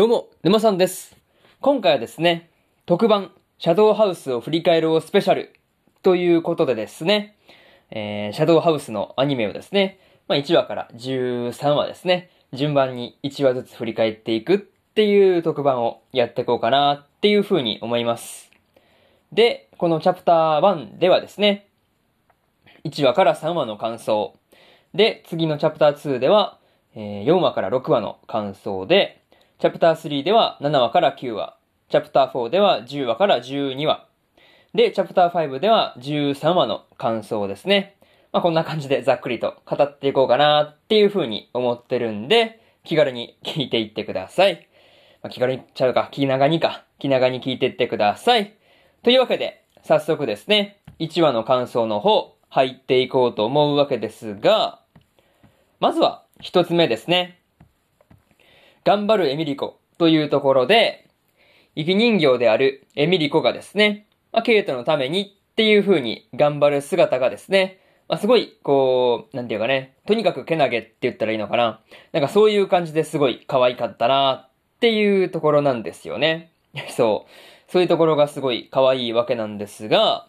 どうも、沼さんです。今回はですね、特番、シャドウハウスを振り返ろうスペシャルということでですね、えー、シャドウハウスのアニメをですね、まあ、1話から13話ですね、順番に1話ずつ振り返っていくっていう特番をやっていこうかなっていうふうに思います。で、このチャプター1ではですね、1話から3話の感想。で、次のチャプター2では、えー4話から6話の感想で、チャプター3では7話から9話。チャプター4では10話から12話。で、チャプター5では13話の感想ですね。まあ、こんな感じでざっくりと語っていこうかなっていう風に思ってるんで、気軽に聞いていってください。まあ、気軽にちゃうか、気長にか、気長に聞いていってください。というわけで、早速ですね、1話の感想の方、入っていこうと思うわけですが、まずは、一つ目ですね。頑張るエミリコというところで、生き人形であるエミリコがですね、まあ、ケイトのためにっていう風に頑張る姿がですね、まあ、すごい、こう、なんていうかね、とにかくけなげって言ったらいいのかな。なんかそういう感じですごい可愛かったなっていうところなんですよね。そう。そういうところがすごい可愛いわけなんですが、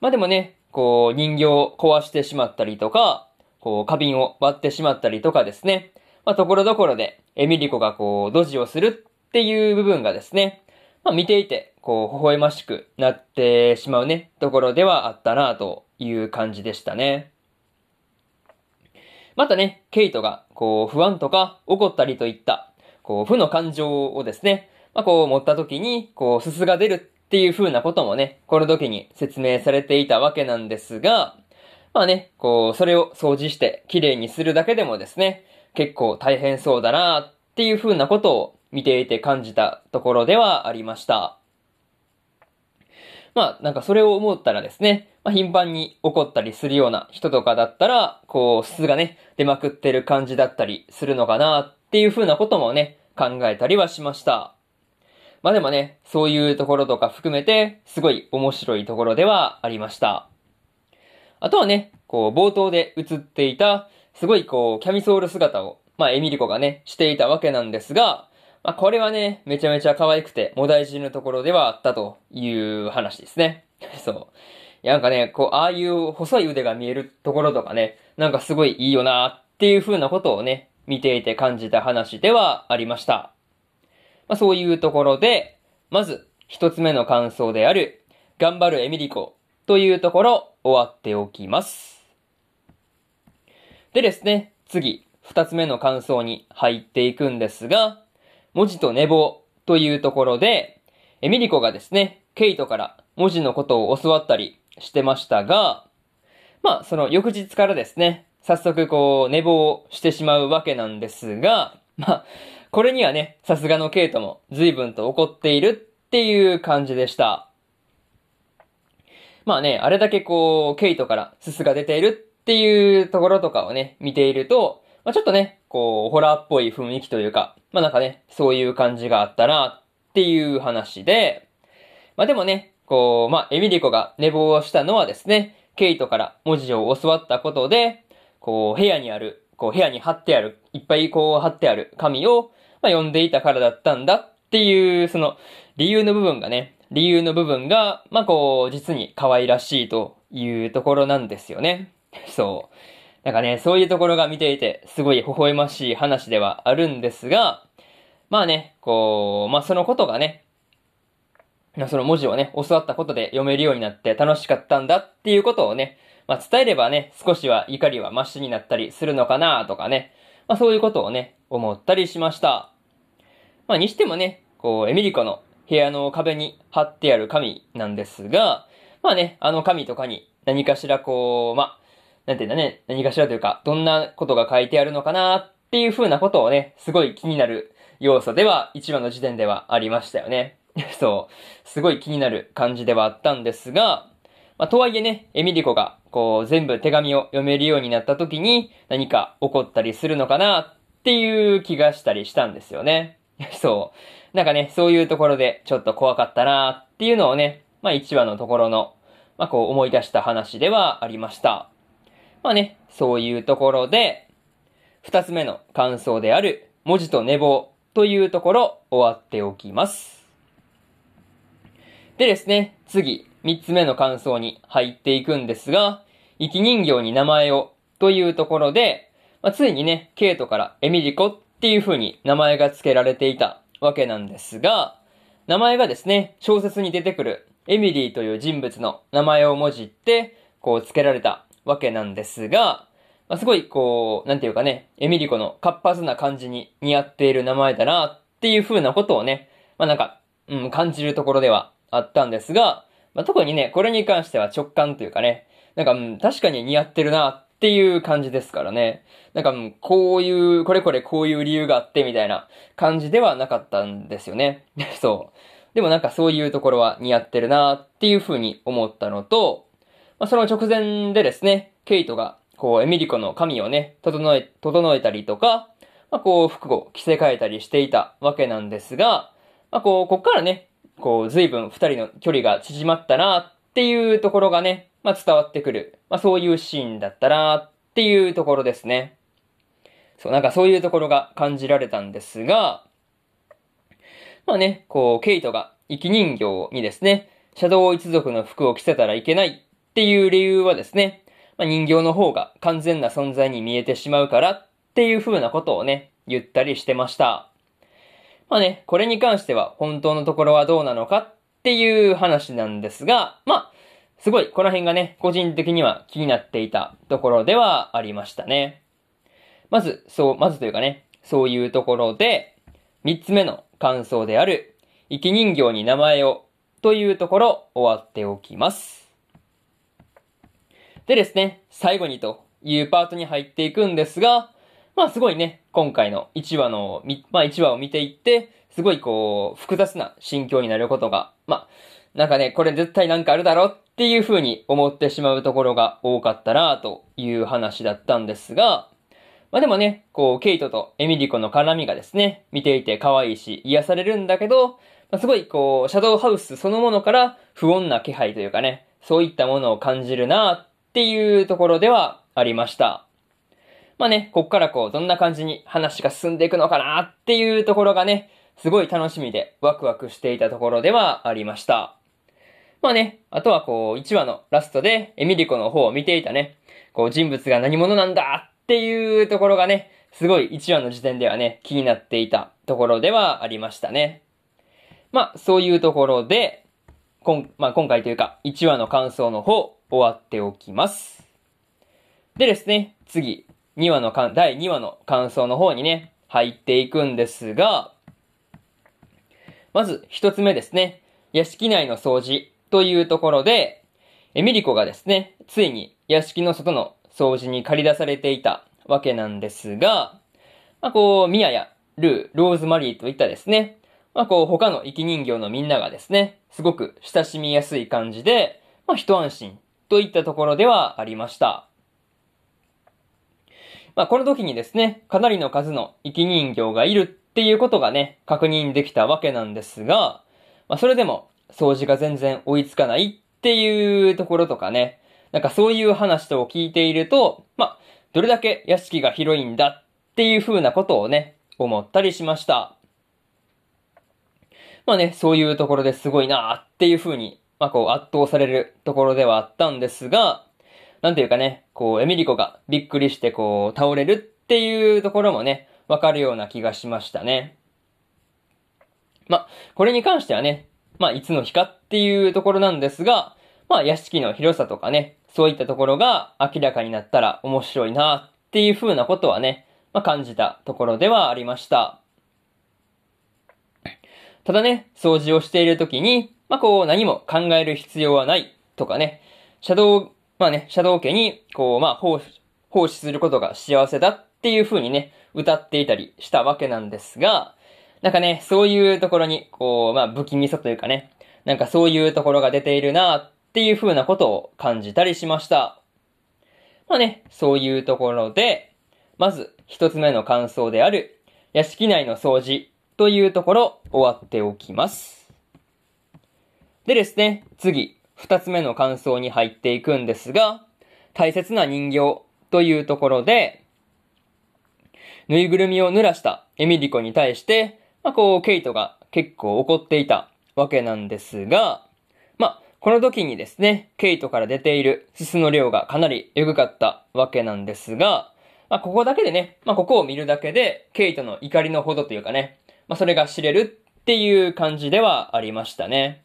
まあでもね、こう、人形を壊してしまったりとか、こう、花瓶を割ってしまったりとかですね。まあ、ところどころで、エミリコがこう、ドジをするっていう部分がですね、まあ、見ていて、こう、微笑ましくなってしまうね、ところではあったなという感じでしたね。またね、ケイトが、こう、不安とか怒ったりといった、こう、負の感情をですね、まあ、こう、持った時に、こう、すすが出るっていう風なこともね、この時に説明されていたわけなんですが、まあね、こう、それを掃除して綺麗にするだけでもですね、結構大変そうだなっていう風なことを見ていて感じたところではありました。まあ、なんかそれを思ったらですね、まあ、頻繁に怒ったりするような人とかだったら、こう、すがね、出まくってる感じだったりするのかなっていう風なこともね、考えたりはしました。まあでもね、そういうところとか含めて、すごい面白いところではありました。あとはね、こう、冒頭で映っていた、すごいこう、キャミソール姿を、まあ、エミリコがね、していたわけなんですが、まあ、これはね、めちゃめちゃ可愛くて、も大事なところではあったという話ですね。そう。なんかね、こう、ああいう細い腕が見えるところとかね、なんかすごいいいよなっていう風なことをね、見ていて感じた話ではありました。まあ、そういうところで、まず、一つ目の感想である、頑張るエミリコというところ、終わっておきます。でですね、次、二つ目の感想に入っていくんですが、文字と寝坊というところで、エミリコがですね、ケイトから文字のことを教わったりしてましたが、まあ、その翌日からですね、早速こう、寝坊をしてしまうわけなんですが、まあ、これにはね、さすがのケイトも随分と怒っているっていう感じでした。まあね、あれだけこう、ケイトからススが出ているっていうところとかをね、見ていると、まあちょっとね、こう、ホラーっぽい雰囲気というか、まあなんかね、そういう感じがあったなっていう話で、まあでもね、こう、まあエミリコが寝坊したのはですね、ケイトから文字を教わったことで、こう、部屋にある、こう、部屋に貼ってある、いっぱいこう貼ってある紙を、まあ読んでいたからだったんだっていう、その、理由の部分がね、理由の部分が、まあこう、実に可愛らしいというところなんですよね。そう。なんかね、そういうところが見ていて、すごい微笑ましい話ではあるんですが、まあね、こう、まあそのことがね、その文字をね、教わったことで読めるようになって楽しかったんだっていうことをね、まあ伝えればね、少しは怒りはマシになったりするのかなとかね、まあそういうことをね、思ったりしました。まあにしてもね、こう、エミリコの部屋の壁に貼ってある紙なんですが、まあね、あの紙とかに何かしらこう、まあ、なんていうんだね、何かしらというか、どんなことが書いてあるのかなっていう風なことをね、すごい気になる要素では、1話の時点ではありましたよね。そう、すごい気になる感じではあったんですが、まあ、とはいえね、エミリコが、こう、全部手紙を読めるようになった時に、何か起こったりするのかなっていう気がしたりしたんですよね。そう。なんかね、そういうところでちょっと怖かったなっていうのをね、まあ1話のところの、まあこう思い出した話ではありました。まあね、そういうところで、二つ目の感想である文字と寝坊というところ終わっておきます。でですね、次、三つ目の感想に入っていくんですが、生き人形に名前をというところで、まあ、ついにね、ケイトからエミリコっていう風に名前が付けられていたわけなんですが、名前がですね、小説に出てくるエミリーという人物の名前をもじって、こう付けられたわけなんですが、まあ、すごいこう、なんていうかね、エミリコの活発な感じに似合っている名前だなっていう風なことをね、まあなんか、うん、感じるところではあったんですが、まあ、特にね、これに関しては直感というかね、なんか、うん、確かに似合ってるなっていう感じですからね。なんか、うん、こういう、これこれこういう理由があってみたいな感じではなかったんですよね。そう。でもなんかそういうところは似合ってるなっていう風に思ったのと、まあ、その直前でですね、ケイトが、こう、エミリコの髪をね、整え、整えたりとか、まあ、こう、服を着せ替えたりしていたわけなんですが、まあ、こう、こっからね、こう、随分二人の距離が縮まったなっていうところがね、まあ、伝わってくる。まあ、そういうシーンだったなっていうところですね。そう、なんかそういうところが感じられたんですが、まあね、こう、ケイトが生き人形にですね、シャドウ一族の服を着せたらいけないっていう理由はですね、まあ、人形の方が完全な存在に見えてしまうからっていう風なことをね、言ったりしてました。まあね、これに関しては本当のところはどうなのかっていう話なんですが、まあ、すごいこの辺がね、個人的には気になっていたところではありましたね。まず、そう、まずというかね、そういうところで、三つ目の感想である、生き人形に名前をというところ終わっておきます。でですね、最後にというパートに入っていくんですが、まあすごいね、今回の1話の、まあ1話を見ていって、すごいこう、複雑な心境になることが、まあ、なんかね、これ絶対なんかあるだろっていう風に思ってしまうところが多かったなという話だったんですが、まあでもね、こう、ケイトとエミリコの絡みがですね、見ていて可愛いし癒されるんだけど、まあ、すごいこう、シャドウハウスそのものから不穏な気配というかね、そういったものを感じるなっていうところではありました。まあね、こっからこう、どんな感じに話が進んでいくのかなっていうところがね、すごい楽しみでワクワクしていたところではありました。まあね、あとはこう、1話のラストでエミリコの方を見ていたね、こう、人物が何者なんだっていうところがね、すごい1話の時点ではね、気になっていたところではありましたね。まあ、そういうところで、こん、まあ、今回というか、1話の感想の方、終わっておきます。でですね、次、2話のか、第2話の感想の方にね、入っていくんですが、まず一つ目ですね、屋敷内の掃除というところで、エミリコがですね、ついに屋敷の外の掃除に借り出されていたわけなんですが、まあこう、ミヤやルー、ローズマリーといったですね、まあこう、他の生き人形のみんながですね、すごく親しみやすい感じで、まあ一安心といったところではありました。まあ、この時にですね、かなりの数の生き人形がいるっていうことがね、確認できたわけなんですが、まあ、それでも掃除が全然追いつかないっていうところとかね、なんかそういう話を聞いていると、まあ、どれだけ屋敷が広いんだっていう風なことをね、思ったりしました。まあね、そういうところですごいなっていう風にまあこう圧倒されるところではあったんですが、なんていうかね、こうエミリコがびっくりしてこう倒れるっていうところもね、わかるような気がしましたね。まあ、これに関してはね、まあいつの日かっていうところなんですが、まあ屋敷の広さとかね、そういったところが明らかになったら面白いなっていう風なことはね、まあ感じたところではありました。ただね、掃除をしている時に、まあ、こう、何も考える必要はないとかね、シャドウ、まあね、シャドウ家に、こう、まあ、奉仕、奉仕することが幸せだっていう風にね、歌っていたりしたわけなんですが、なんかね、そういうところに、こう、まあ、不気味さというかね、なんかそういうところが出ているなっていう風なことを感じたりしました。まあね、そういうところで、まず一つ目の感想である、屋敷内の掃除というところ終わっておきます。でですね、次、二つ目の感想に入っていくんですが、大切な人形というところで、ぬいぐるみを濡らしたエミリコに対して、まあ、こう、ケイトが結構怒っていたわけなんですが、まあ、この時にですね、ケイトから出ているすすの量がかなりエグかったわけなんですが、まあ、ここだけでね、まあ、ここを見るだけで、ケイトの怒りのほどというかね、まあ、それが知れるっていう感じではありましたね。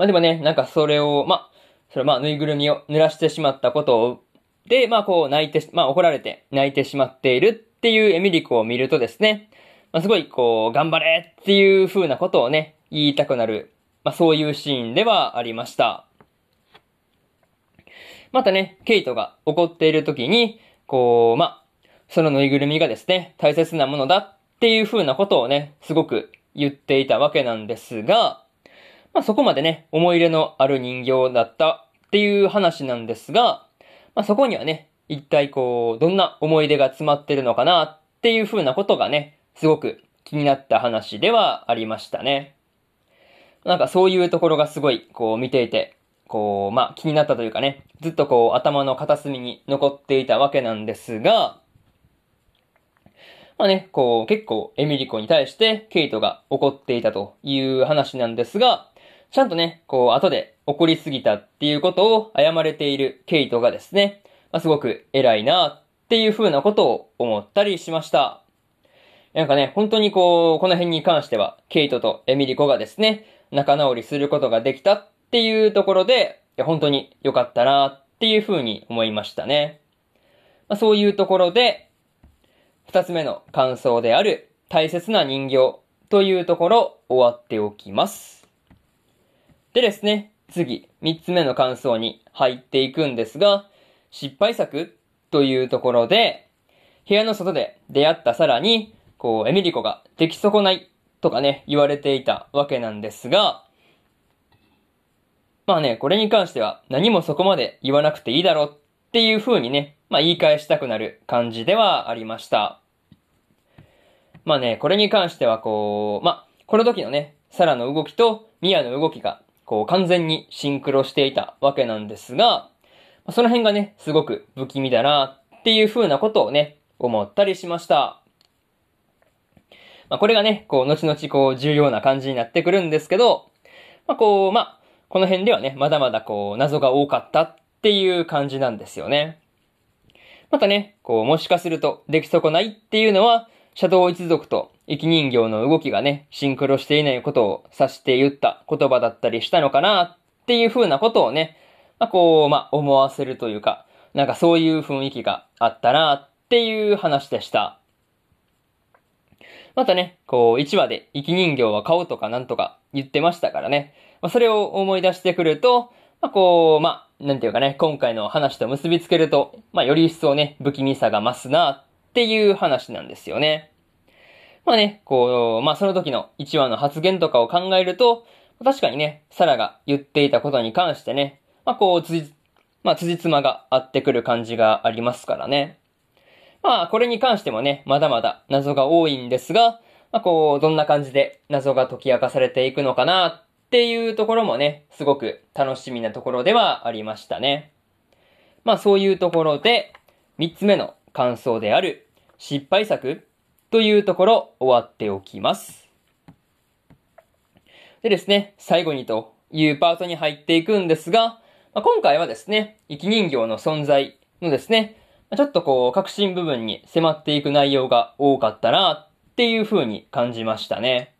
まあ、でもね、なんかそれを、まあ、それまあ、ぬいぐるみを濡らしてしまったことを、で、まあ、こう泣いて、まあ、怒られて泣いてしまっているっていうエミリコを見るとですね、まあ、すごいこう、頑張れっていう風なことをね、言いたくなる、まあ、そういうシーンではありました。またね、ケイトが怒っている時に、こう、まあ、そのぬいぐるみがですね、大切なものだっていう風なことをね、すごく言っていたわけなんですが、まあそこまでね、思い入れのある人形だったっていう話なんですが、まあそこにはね、一体こう、どんな思い出が詰まってるのかなっていう風なことがね、すごく気になった話ではありましたね。なんかそういうところがすごい、こう見ていて、こう、まあ気になったというかね、ずっとこう頭の片隅に残っていたわけなんですが、まあね、こう結構エミリコに対してケイトが怒っていたという話なんですが、ちゃんとね、こう、後で怒りすぎたっていうことを謝れているケイトがですね、まあ、すごく偉いなっていう風なことを思ったりしました。なんかね、本当にこう、この辺に関しては、ケイトとエミリコがですね、仲直りすることができたっていうところで、いや本当に良かったなっていう風に思いましたね。まあ、そういうところで、二つ目の感想である、大切な人形というところ、終わっておきます。でですね、次、三つ目の感想に入っていくんですが、失敗作というところで、部屋の外で出会ったサラに、こう、エミリコが出来損ないとかね、言われていたわけなんですが、まあね、これに関しては何もそこまで言わなくていいだろうっていう風にね、まあ言い返したくなる感じではありました。まあね、これに関してはこう、まあ、この時のね、サラの動きとミアの動きがこう完全にシンクロしていたわけなんですが、その辺がね、すごく不気味だなっていう風なことをね、思ったりしました。まあ、これがね、こう、後々こう、重要な感じになってくるんですけど、まあ、こう、まあ、この辺ではね、まだまだこう、謎が多かったっていう感じなんですよね。またね、こう、もしかすると、出来損ないっていうのは、シャドウ一族と生き人形の動きがね、シンクロしていないことを指して言った言葉だったりしたのかなっていう風なことをね、まあ、こう、まあ、思わせるというか、なんかそういう雰囲気があったなっていう話でした。またね、こう、1話で生き人形は買うとかなんとか言ってましたからね。まあ、それを思い出してくると、まあ、こう、まあ、なんていうかね、今回の話と結びつけると、まあ、より一層ね、不気味さが増すなっていう話なんですよね。まあね、こう、まあその時の1話の発言とかを考えると、確かにね、サラが言っていたことに関してね、まあこう、つじ、まあ辻褄が合ってくる感じがありますからね。まあこれに関してもね、まだまだ謎が多いんですが、まあこう、どんな感じで謎が解き明かされていくのかなっていうところもね、すごく楽しみなところではありましたね。まあそういうところで、3つ目の感想である失敗作というところ終わっておきます。でですね、最後にというパートに入っていくんですが、まあ、今回はですね、生き人形の存在のですね、ちょっとこう、革新部分に迫っていく内容が多かったなっていう風に感じましたね。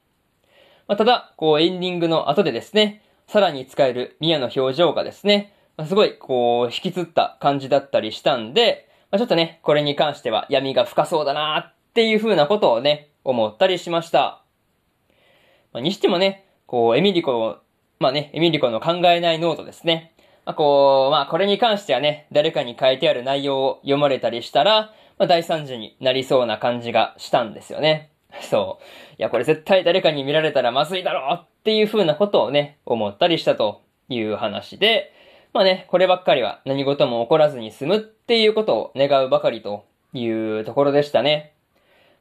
まあ、ただ、こう、エンディングの後でですね、さらに使えるミヤの表情がですね、まあ、すごい、こう、引きつった感じだったりしたんで、まあ、ちょっとね、これに関しては闇が深そうだなっていう風なことをね、思ったりしました。まあ、にしてもね、こう、エミリコ、まあね、エミリコの考えないノートですね。まあ、こう、まあこれに関してはね、誰かに書いてある内容を読まれたりしたら、まあ大惨事になりそうな感じがしたんですよね。そう。いや、これ絶対誰かに見られたらまずいだろうっていう風なことをね、思ったりしたという話で、まあね、こればっかりは何事も起こらずに済むっていうことを願うばかりというところでしたね。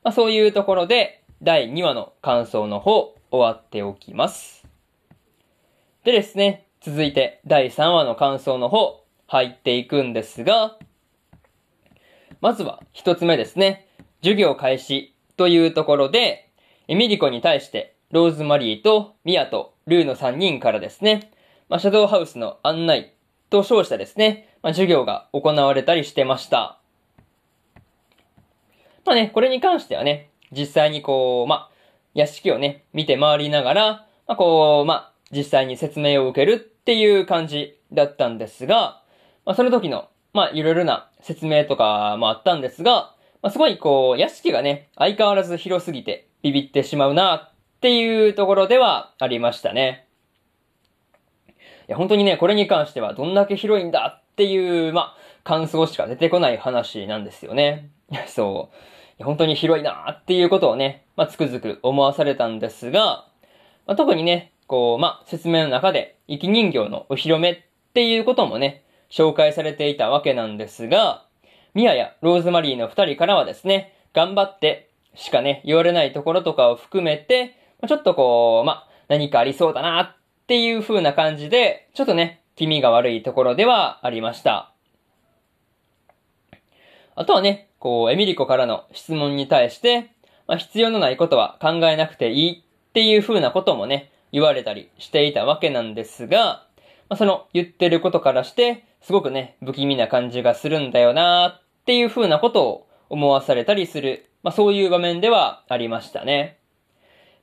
まあ、そういうところで、第2話の感想の方、終わっておきます。でですね、続いて第3話の感想の方、入っていくんですが、まずは一つ目ですね。授業開始というところで、エミリコに対してローズマリーとミアとルーの3人からですね、まあ、シャドウハウスの案内と称したですね、まあ、授業が行われたりしてました。まあね、これに関してはね、実際にこう、まあ、屋敷をね、見て回りながら、まあ、こう、まあ、実際に説明を受けるっていう感じだったんですが、まあ、その時の、まあ、いろいろな説明とかもあったんですが、まあ、すごいこう、屋敷がね、相変わらず広すぎてビビってしまうなっていうところではありましたね。いや、本当にね、これに関してはどんだけ広いんだっていう、まあ、感想しか出てこない話なんですよね。そう。本当に広いなっていうことをね、まあ、つくづく思わされたんですが、まあ、特にね、こう、まあ、説明の中で、生き人形のお披露目っていうこともね、紹介されていたわけなんですが、ミアやローズマリーの二人からはですね、頑張ってしかね、言われないところとかを含めて、ちょっとこう、まあ、何かありそうだなっていう風な感じで、ちょっとね、気味が悪いところではありました。あとはね、こう、エミリコからの質問に対して、まあ、必要のないことは考えなくていいっていう風なこともね、言われたりしていたわけなんですが、まあ、その言ってることからして、すごくね、不気味な感じがするんだよなっていう風なことを思わされたりする、まあ、そういう場面ではありましたね。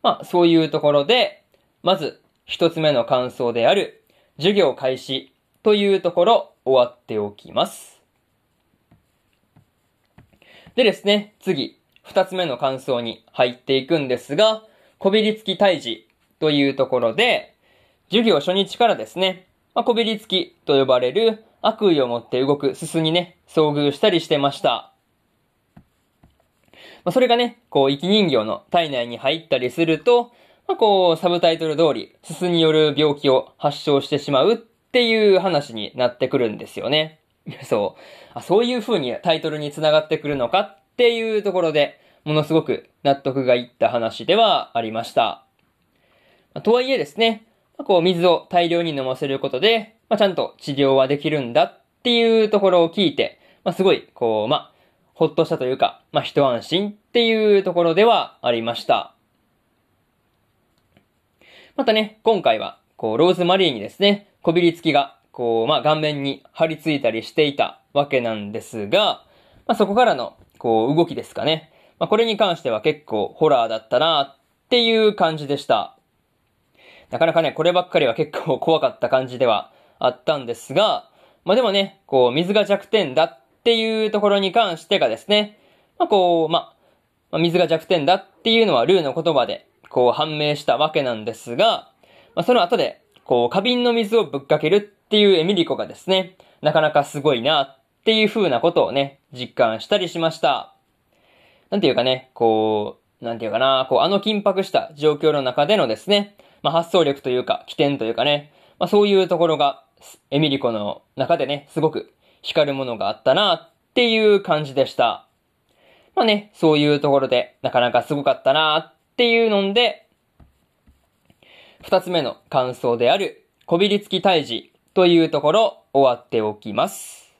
まあ、そういうところで、まず、一つ目の感想である、授業開始というところ、終わっておきます。でですね、次、二つ目の感想に入っていくんですが、こびりつき退治というところで、授業初日からですね、まあ、こびりつきと呼ばれる悪意を持って動くすすにね、遭遇したりしてました。まあ、それがね、こう、生き人形の体内に入ったりすると、まあ、こう、サブタイトル通り、すすによる病気を発症してしまうっていう話になってくるんですよね。そう。あそういう風にタイトルに繋がってくるのかっていうところで、ものすごく納得がいった話ではありました。とはいえですね、こう水を大量に飲ませることで、まあ、ちゃんと治療はできるんだっていうところを聞いて、まあ、すごい、こう、まあ、ほっとしたというか、まあ、一安心っていうところではありました。またね、今回は、こう、ローズマリーにですね、こびりつきが、こう、まあ、顔面に張り付いたりしていたわけなんですが、まあ、そこからの、こう、動きですかね。まあ、これに関しては結構ホラーだったなっていう感じでした。なかなかね、こればっかりは結構怖かった感じではあったんですが、まあでもね、こう、水が弱点だっていうところに関してがですね、まあこう、まあ、水が弱点だっていうのはルーの言葉で、こう判明したわけなんですが、まあその後で、こう、花瓶の水をぶっかけるっていうエミリコがですね、なかなかすごいなっていう風なことをね、実感したりしました。なんていうかね、こう、なんていうかな、こう、あの緊迫した状況の中でのですね、まあ、発想力というか、起点というかね、まあ、そういうところが、エミリコの中でね、すごく光るものがあったなっていう感じでした。まあね、そういうところで、なかなかすごかったなっていうので、二つ目の感想である、こびりつき退治というところ、終わっておきます。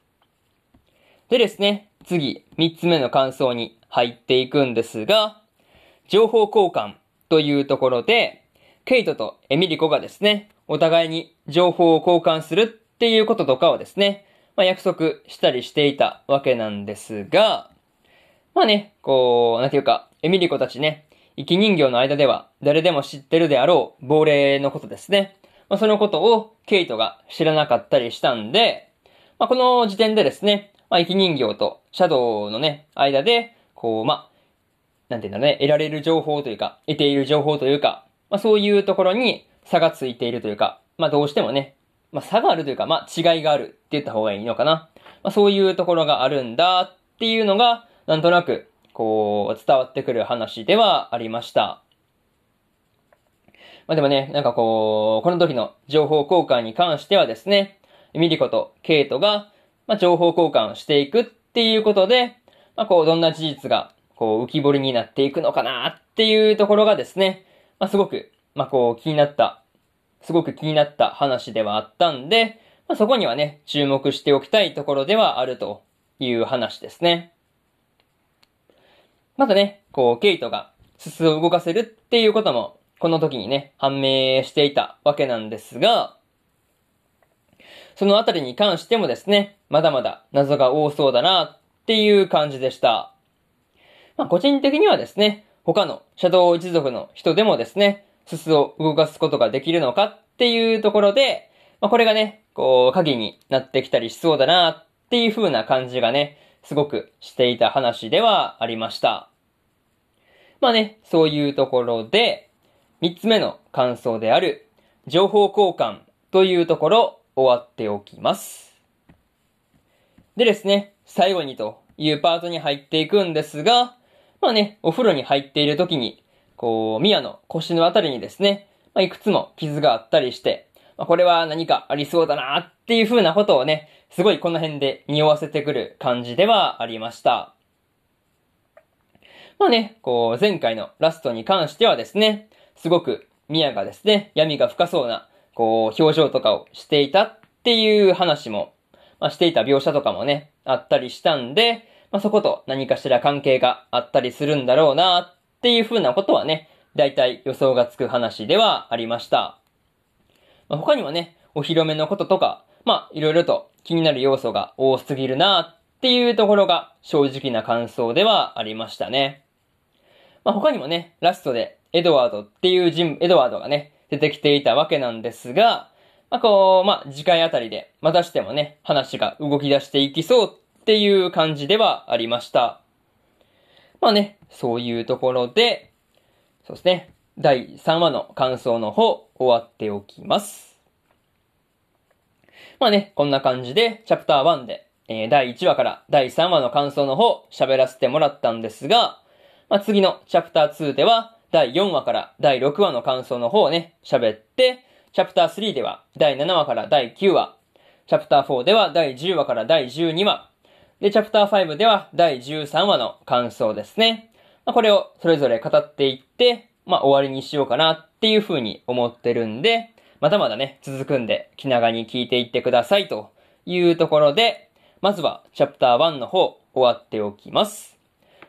でですね、次、三つ目の感想に入っていくんですが、情報交換というところで、ケイトとエミリコがですね、お互いに情報を交換するっていうこととかをですね、まあ、約束したりしていたわけなんですが、まあね、こう、なんていうか、エミリコたちね、生き人形の間では誰でも知ってるであろう亡霊のことですね。まあ、そのことをケイトが知らなかったりしたんで、まあ、この時点でですね、まあ、生き人形とシャドウのね、間で、こう、まあ、なんていうんだね、得られる情報というか、得ている情報というか、まあ、そういうところに差がついているというか、まあ、どうしてもね、まあ、差があるというか、まあ、違いがあるって言った方がいいのかな。まあ、そういうところがあるんだっていうのが、なんとなく、こう、伝わってくる話ではありました。まあ、でもね、なんかこう、この時の情報交換に関してはですね、ミリコとケイトが、まあ、情報交換をしていくっていうことで、まあ、こう、どんな事実が、こう、浮き彫りになっていくのかなっていうところがですね、まあ、すごく、まあ、こう、気になった、すごく気になった話ではあったんで、まあ、そこにはね、注目しておきたいところではあるという話ですね。またね、こう、ケイトがすすを動かせるっていうことも、この時にね、判明していたわけなんですが、そのあたりに関してもですね、まだまだ謎が多そうだなっていう感じでした。まあ、個人的にはですね、他のシャドウ一族の人でもですね、すすを動かすことができるのかっていうところで、まあ、これがね、こう、鍵になってきたりしそうだなっていう風な感じがね、すごくしていた話ではありました。まあね、そういうところで、三つ目の感想である、情報交換というところ、終わっておきます。でですね、最後にというパートに入っていくんですが、まあね、お風呂に入っている時に、こう、ミヤの腰のあたりにですね、まあ、いくつも傷があったりして、まあ、これは何かありそうだなっていう風なことをね、すごいこの辺で匂わせてくる感じではありました。まあね、こう、前回のラストに関してはですね、すごくミヤがですね、闇が深そうな、こう、表情とかをしていたっていう話も、まあ、していた描写とかもね、あったりしたんで、まあ、そこと何かしら関係があったりするんだろうなっていう風なことはね、大体予想がつく話ではありました。まあ、他にもね、お披露目のこととか、まあ、いろいろと気になる要素が多すぎるなっていうところが正直な感想ではありましたね。まあ、他にもね、ラストでエドワードっていう人、エドワードがね、出てきていたわけなんですが、まあ、こう、まあ、次回あたりで、またしてもね、話が動き出していきそうっていう感じではありました。まあね、そういうところで、そうですね、第3話の感想の方、終わっておきます。まあね、こんな感じで、チャプター1で、えー、第1話から第3話の感想の方、喋らせてもらったんですが、まあ、次のチャプター2では、第4話から第6話の感想の方をね、喋って、チャプター3では第7話から第9話、チャプター4では第10話から第12話、で、チャプター5では第13話の感想ですね。まあ、これをそれぞれ語っていって、まあ、終わりにしようかなっていう風に思ってるんで、まだまだね、続くんで、気長に聞いていってくださいというところで、まずはチャプター1の方、終わっておきます。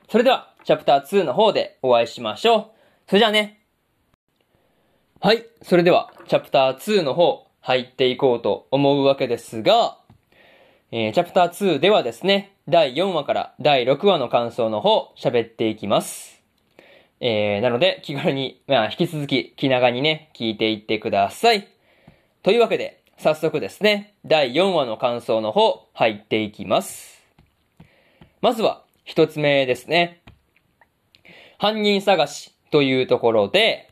それでは、チャプター2の方でお会いしましょう。それじゃあね。はい。それでは、チャプター2の方、入っていこうと思うわけですが、えー、チャプター2ではですね、第4話から第6話の感想の方、喋っていきます。えー、なので、気軽に、まあ、引き続き、気長にね、聞いていってください。というわけで、早速ですね、第4話の感想の方、入っていきます。まずは、一つ目ですね。犯人探しというところで、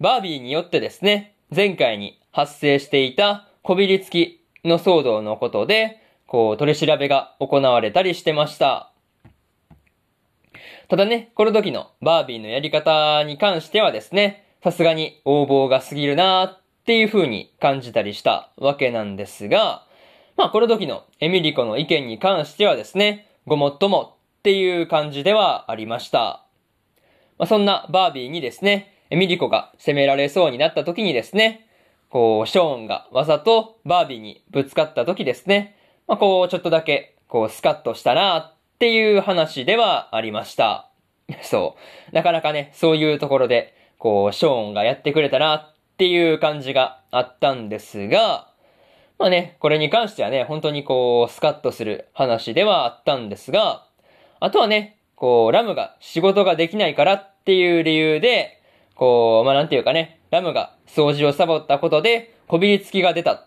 バービーによってですね、前回に発生していたこびりつきの騒動のことで、こう、取り調べが行われたりしてました。ただね、この時のバービーのやり方に関してはですね、さすがに横暴が過ぎるなーっていう風に感じたりしたわけなんですが、まあこの時のエミリコの意見に関してはですね、ごもっともっていう感じではありました。まあそんなバービーにですね、ミリコが責められそうになった時にですね、こう、ショーンがわざとバービーにぶつかった時ですね、まあ、こう、ちょっとだけ、こう、スカッとしたなっていう話ではありました。そう。なかなかね、そういうところで、こう、ショーンがやってくれたなっていう感じがあったんですが、まあね、これに関してはね、本当にこう、スカッとする話ではあったんですが、あとはね、こう、ラムが仕事ができないからっていう理由で、こう、まあなんていうかね、ラムが掃除をサボったことで、こびりつきが出たっ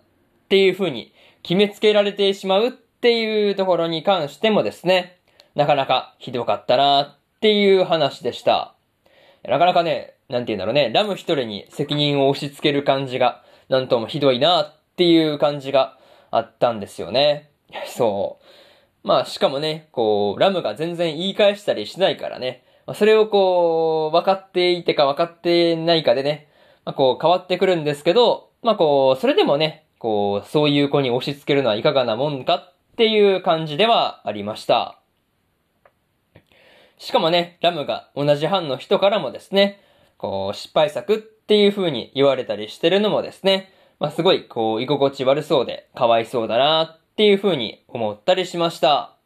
ていう風に決めつけられてしまうっていうところに関してもですね、なかなかひどかったなっていう話でした。なかなかね、なんて言うんだろうね、ラム一人に責任を押し付ける感じが、なんともひどいなっていう感じがあったんですよね。そう。まあ、しかもね、こう、ラムが全然言い返したりしないからね、まあそれをこう、分かっていてか分かってないかでね、まあ、こう変わってくるんですけど、まあこう、それでもね、こう、そういう子に押し付けるのはいかがなもんかっていう感じではありました。しかもね、ラムが同じ班の人からもですね、こう、失敗作っていう風に言われたりしてるのもですね、まあ、すごい、こう、居心地悪そうで、かわいそうだなっていう風に思ったりしました。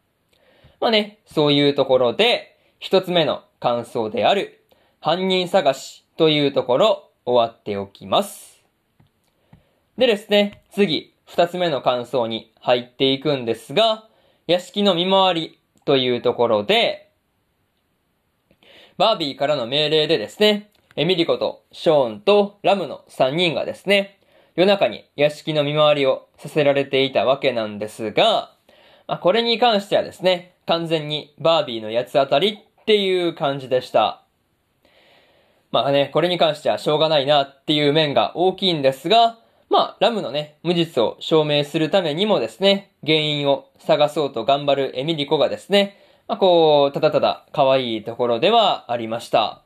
まあね、そういうところで、一つ目の感想である、犯人探しというところ、終わっておきます。でですね、次、二つ目の感想に入っていくんですが、屋敷の見回りというところで、バービーからの命令でですね、エミリコとショーンとラムの3人がですね、夜中に屋敷の見回りをさせられていたわけなんですが、まあ、これに関してはですね、完全にバービーの八つ当たりっていう感じでした。まあね、これに関してはしょうがないなっていう面が大きいんですが、まあ、ラムのね、無実を証明するためにもですね、原因を探そうと頑張るエミリコがですね、まあ、こう、ただただ可愛いところではありました。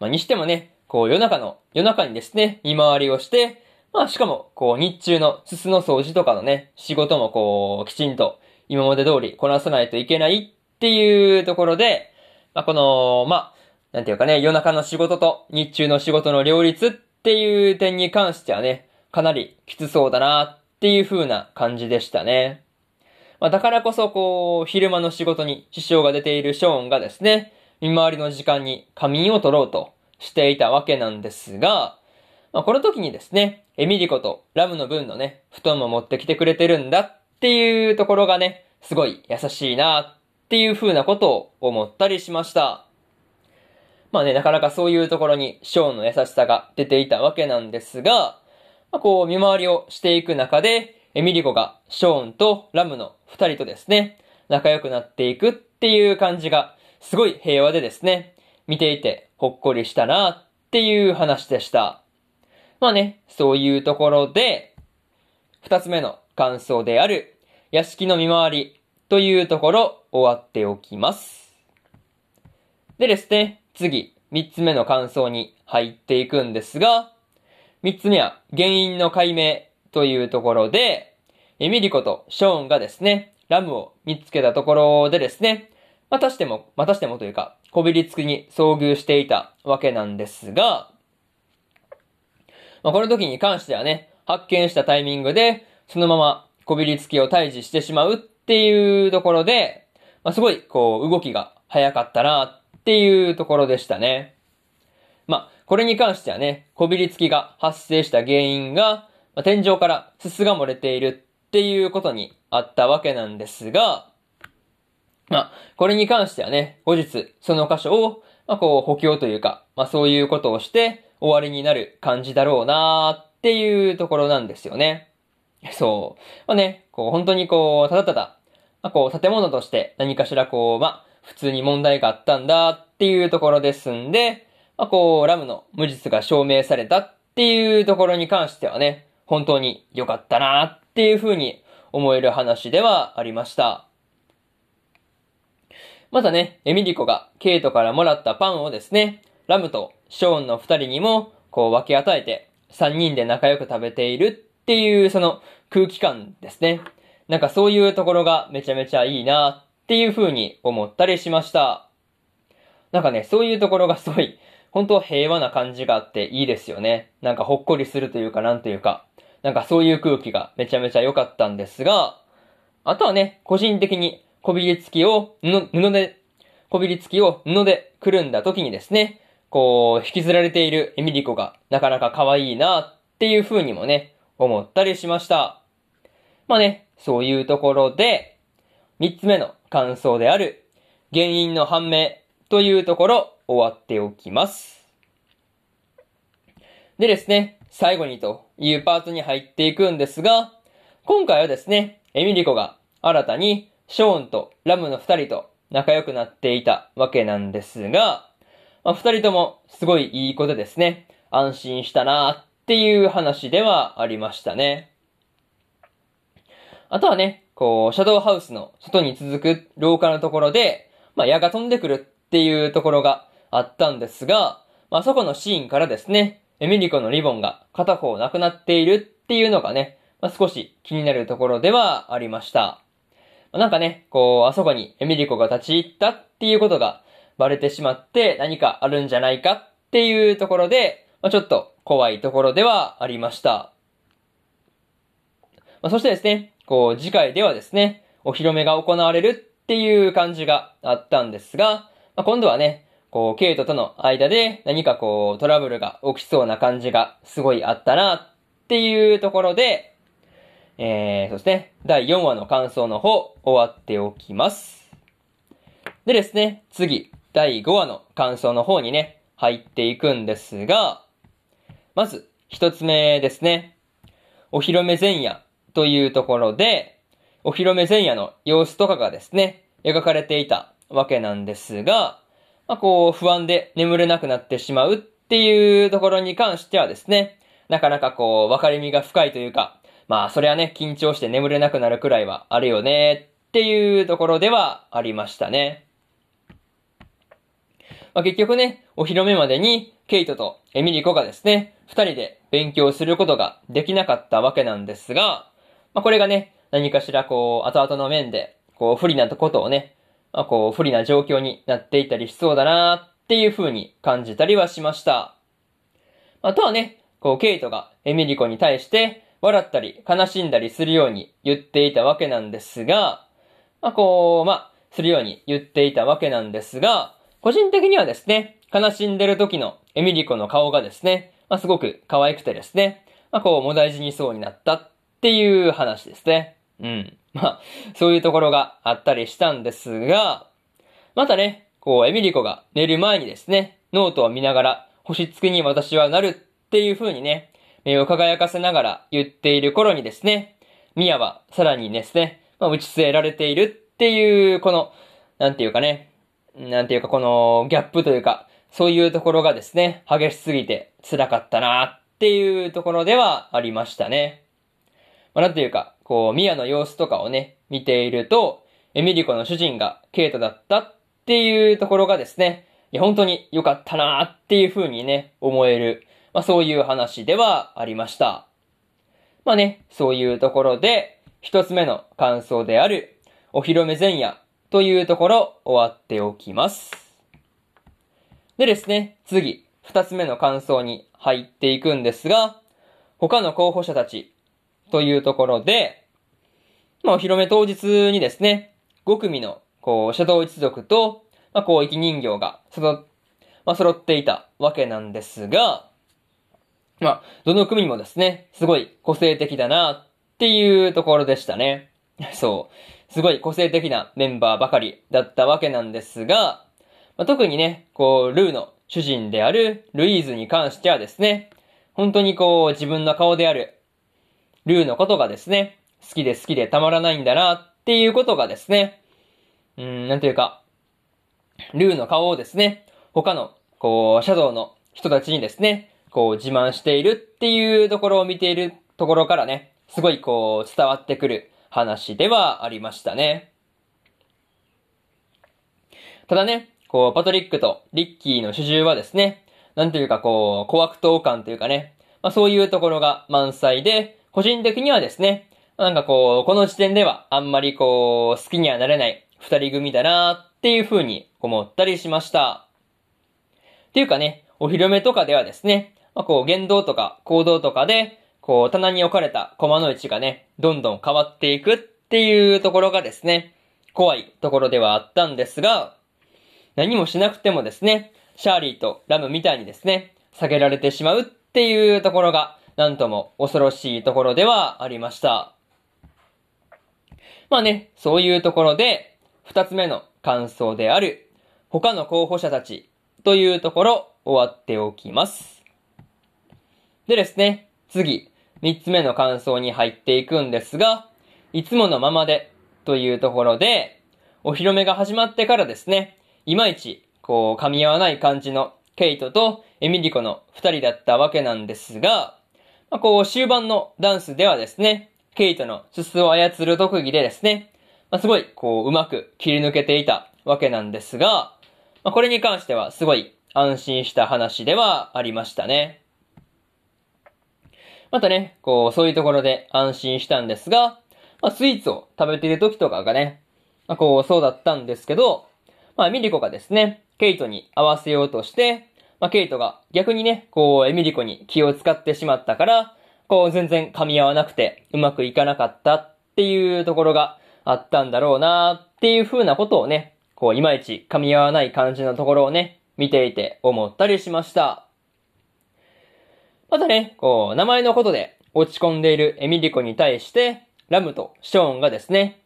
まあ、にしてもね、こう夜中の、夜中にですね、見回りをして、まあしかも、こう日中のすすの掃除とかのね、仕事もこう、きちんと今まで通りこなさないといけないっていうところで、まあこの、まあ、なんていうかね、夜中の仕事と日中の仕事の両立っていう点に関してはね、かなりきつそうだなっていう風な感じでしたね。まあだからこそこう、昼間の仕事に支障が出ているショーンがですね、見回りの時間に仮眠を取ろうとしていたわけなんですが、まあ、この時にですね、エミリコとラムの分のね、布団も持ってきてくれてるんだっていうところがね、すごい優しいなっていう風なことを思ったりしました。まあね、なかなかそういうところにショーンの優しさが出ていたわけなんですが、まあ、こう見回りをしていく中で、エミリコがショーンとラムの二人とですね、仲良くなっていくっていう感じが、すごい平和でですね、見ていてほっこりしたなっていう話でした。まあね、そういうところで、二つ目の感想である、屋敷の見回りというところ終わっておきます。でですね、次、三つ目の感想に入っていくんですが、三つ目は原因の解明というところで、エミリコとショーンがですね、ラムを見つけたところでですね、またしても、またしてもというか、こびりつきに遭遇していたわけなんですが、まあ、この時に関してはね、発見したタイミングで、そのままこびりつきを退治してしまうっていうところで、まあ、すごい、こう、動きが早かったなっていうところでしたね。まあ、これに関してはね、こびりつきが発生した原因が、まあ、天井からすすが漏れているっていうことにあったわけなんですが、まあ、これに関してはね、後日、その箇所を、まあ、こう、補強というか、まあ、そういうことをして、終わりになる感じだろうなーっていうところなんですよね。そう。まあね、こう、本当にこう、ただただ、まあ、こう、建物として何かしらこう、まあ、普通に問題があったんだっていうところですんで、まあ、こう、ラムの無実が証明されたっていうところに関してはね、本当に良かったなっていうふうに思える話ではありました。またね、エミリコがケイトからもらったパンをですね、ラムとショーンの二人にもこう分け与えて、三人で仲良く食べているっていうその空気感ですね。なんかそういうところがめちゃめちゃいいなっていう風に思ったりしました。なんかね、そういうところがすごい、本当平和な感じがあっていいですよね。なんかほっこりするというかなんというか、なんかそういう空気がめちゃめちゃ良かったんですが、あとはね、個人的にこびりつきを布、布で、こびりつきを布でくるんだ時にですね、こう、引きずられているエミリコがなかなか可愛いなっていう風にもね、思ったりしました。まあね、そういうところで、三つ目の感想である、原因の判明というところ、終わっておきます。でですね、最後にというパートに入っていくんですが、今回はですね、エミリコが新たにショーンとラムの二人と仲良くなっていたわけなんですが、まあ、二人ともすごいいい子でですね、安心したなっていう話ではありましたね。あとはね、こう、シャドウハウスの外に続く廊下のところで、まあ、矢が飛んでくるっていうところがあったんですが、まあ、そこのシーンからですね、エミリコのリボンが片方なくなっているっていうのがね、まあ、少し気になるところではありました。なんかね、こう、あそこにエミリコが立ち入ったっていうことがバレてしまって何かあるんじゃないかっていうところで、まあ、ちょっと怖いところではありました。まあ、そしてですね、こう、次回ではですね、お披露目が行われるっていう感じがあったんですが、まあ、今度はね、こう、ケイトとの間で何かこう、トラブルが起きそうな感じがすごいあったなっていうところで、えー、そしてね、第4話の感想の方、終わっておきます。でですね、次、第5話の感想の方にね、入っていくんですが、まず、一つ目ですね。お披露目前夜というところで、お披露目前夜の様子とかがですね、描かれていたわけなんですが、まあ、こう、不安で眠れなくなってしまうっていうところに関してはですね、なかなかこう、分かりみが深いというか、まあ、それはね、緊張して眠れなくなるくらいはあるよね、っていうところではありましたね。まあ、結局ね、お披露目までに、ケイトとエミリコがですね、二人で勉強することができなかったわけなんですが、まあ、これがね、何かしらこう、後々の面で、こう、不利なことをね、まあ、こう、不利な状況になっていたりしそうだなっていう風に感じたりはしました。あとはね、こう、ケイトがエミリコに対して、笑ったり悲しんだりするように言っていたわけなんですが、まあ、こう、まあ、するように言っていたわけなんですが、個人的にはですね、悲しんでる時のエミリコの顔がですね、まあ、すごく可愛くてですね、まあ、こう、悶え死にそうになったっていう話ですね。うん。まあ、そういうところがあったりしたんですが、またね、こう、エミリコが寝る前にですね、ノートを見ながら、星付きに私はなるっていう風にね、目を輝かせながら言っている頃にですね、ミヤはさらにですね、まあ、打ち据えられているっていう、この、なんていうかね、なんていうかこのギャップというか、そういうところがですね、激しすぎて辛かったなっていうところではありましたね。まあ、なんていうか、こう、ミヤの様子とかをね、見ていると、エミリコの主人がケイトだったっていうところがですね、いや、本当に良かったなっていう風にね、思える、まあそういう話ではありました。まあね、そういうところで、一つ目の感想である、お披露目前夜というところ終わっておきます。でですね、次、二つ目の感想に入っていくんですが、他の候補者たちというところで、まあお披露目当日にですね、5組の、こう、シャドウ一族と、まあこう、生き人形が、その、まあ揃っていたわけなんですが、まあ、どの組もですね、すごい個性的だなっていうところでしたね。そう。すごい個性的なメンバーばかりだったわけなんですが、まあ、特にね、こう、ルーの主人であるルイーズに関してはですね、本当にこう、自分の顔であるルーのことがですね、好きで好きでたまらないんだなっていうことがですね、うん、なんていうか、ルーの顔をですね、他の、こう、シャドウの人たちにですね、こう自慢しているっていうところを見ているところからね、すごいこう伝わってくる話ではありましたね。ただね、こうパトリックとリッキーの主従はですね、なんていうかこう、小悪党感というかね、まあそういうところが満載で、個人的にはですね、なんかこう、この時点ではあんまりこう、好きにはなれない二人組だなっていう風に思ったりしました。っていうかね、お披露目とかではですね、まあ、こう、言動とか行動とかで、こう、棚に置かれた駒の位置がね、どんどん変わっていくっていうところがですね、怖いところではあったんですが、何もしなくてもですね、シャーリーとラムみたいにですね、下げられてしまうっていうところが、なんとも恐ろしいところではありました。まあね、そういうところで、二つ目の感想である、他の候補者たちというところ、終わっておきます。でですね、次、三つ目の感想に入っていくんですが、いつものままでというところで、お披露目が始まってからですね、いまいち、こう、噛み合わない感じのケイトとエミリコの二人だったわけなんですが、まあ、こう、終盤のダンスではですね、ケイトのすすを操る特技でですね、まあ、すごい、こう、うまく切り抜けていたわけなんですが、まあ、これに関してはすごい安心した話ではありましたね。またね、こう、そういうところで安心したんですが、まあ、スイーツを食べている時とかがね、まあ、こう、そうだったんですけど、まあ、エミリコがですね、ケイトに合わせようとして、まあ、ケイトが逆にね、こう、エミリコに気を使ってしまったから、こう、全然噛み合わなくて、うまくいかなかったっていうところがあったんだろうなっていう風なことをね、こう、いまいち噛み合わない感じのところをね、見ていて思ったりしました。またね、こう、名前のことで落ち込んでいるエミリコに対して、ラムとショーンがですね、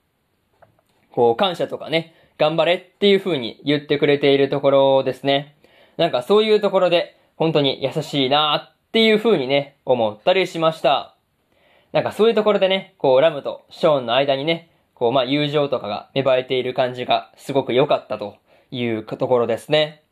こう、感謝とかね、頑張れっていう風に言ってくれているところですね。なんかそういうところで、本当に優しいなっていう風にね、思ったりしました。なんかそういうところでね、こう、ラムとショーンの間にね、こう、まあ、友情とかが芽生えている感じがすごく良かったというところですね。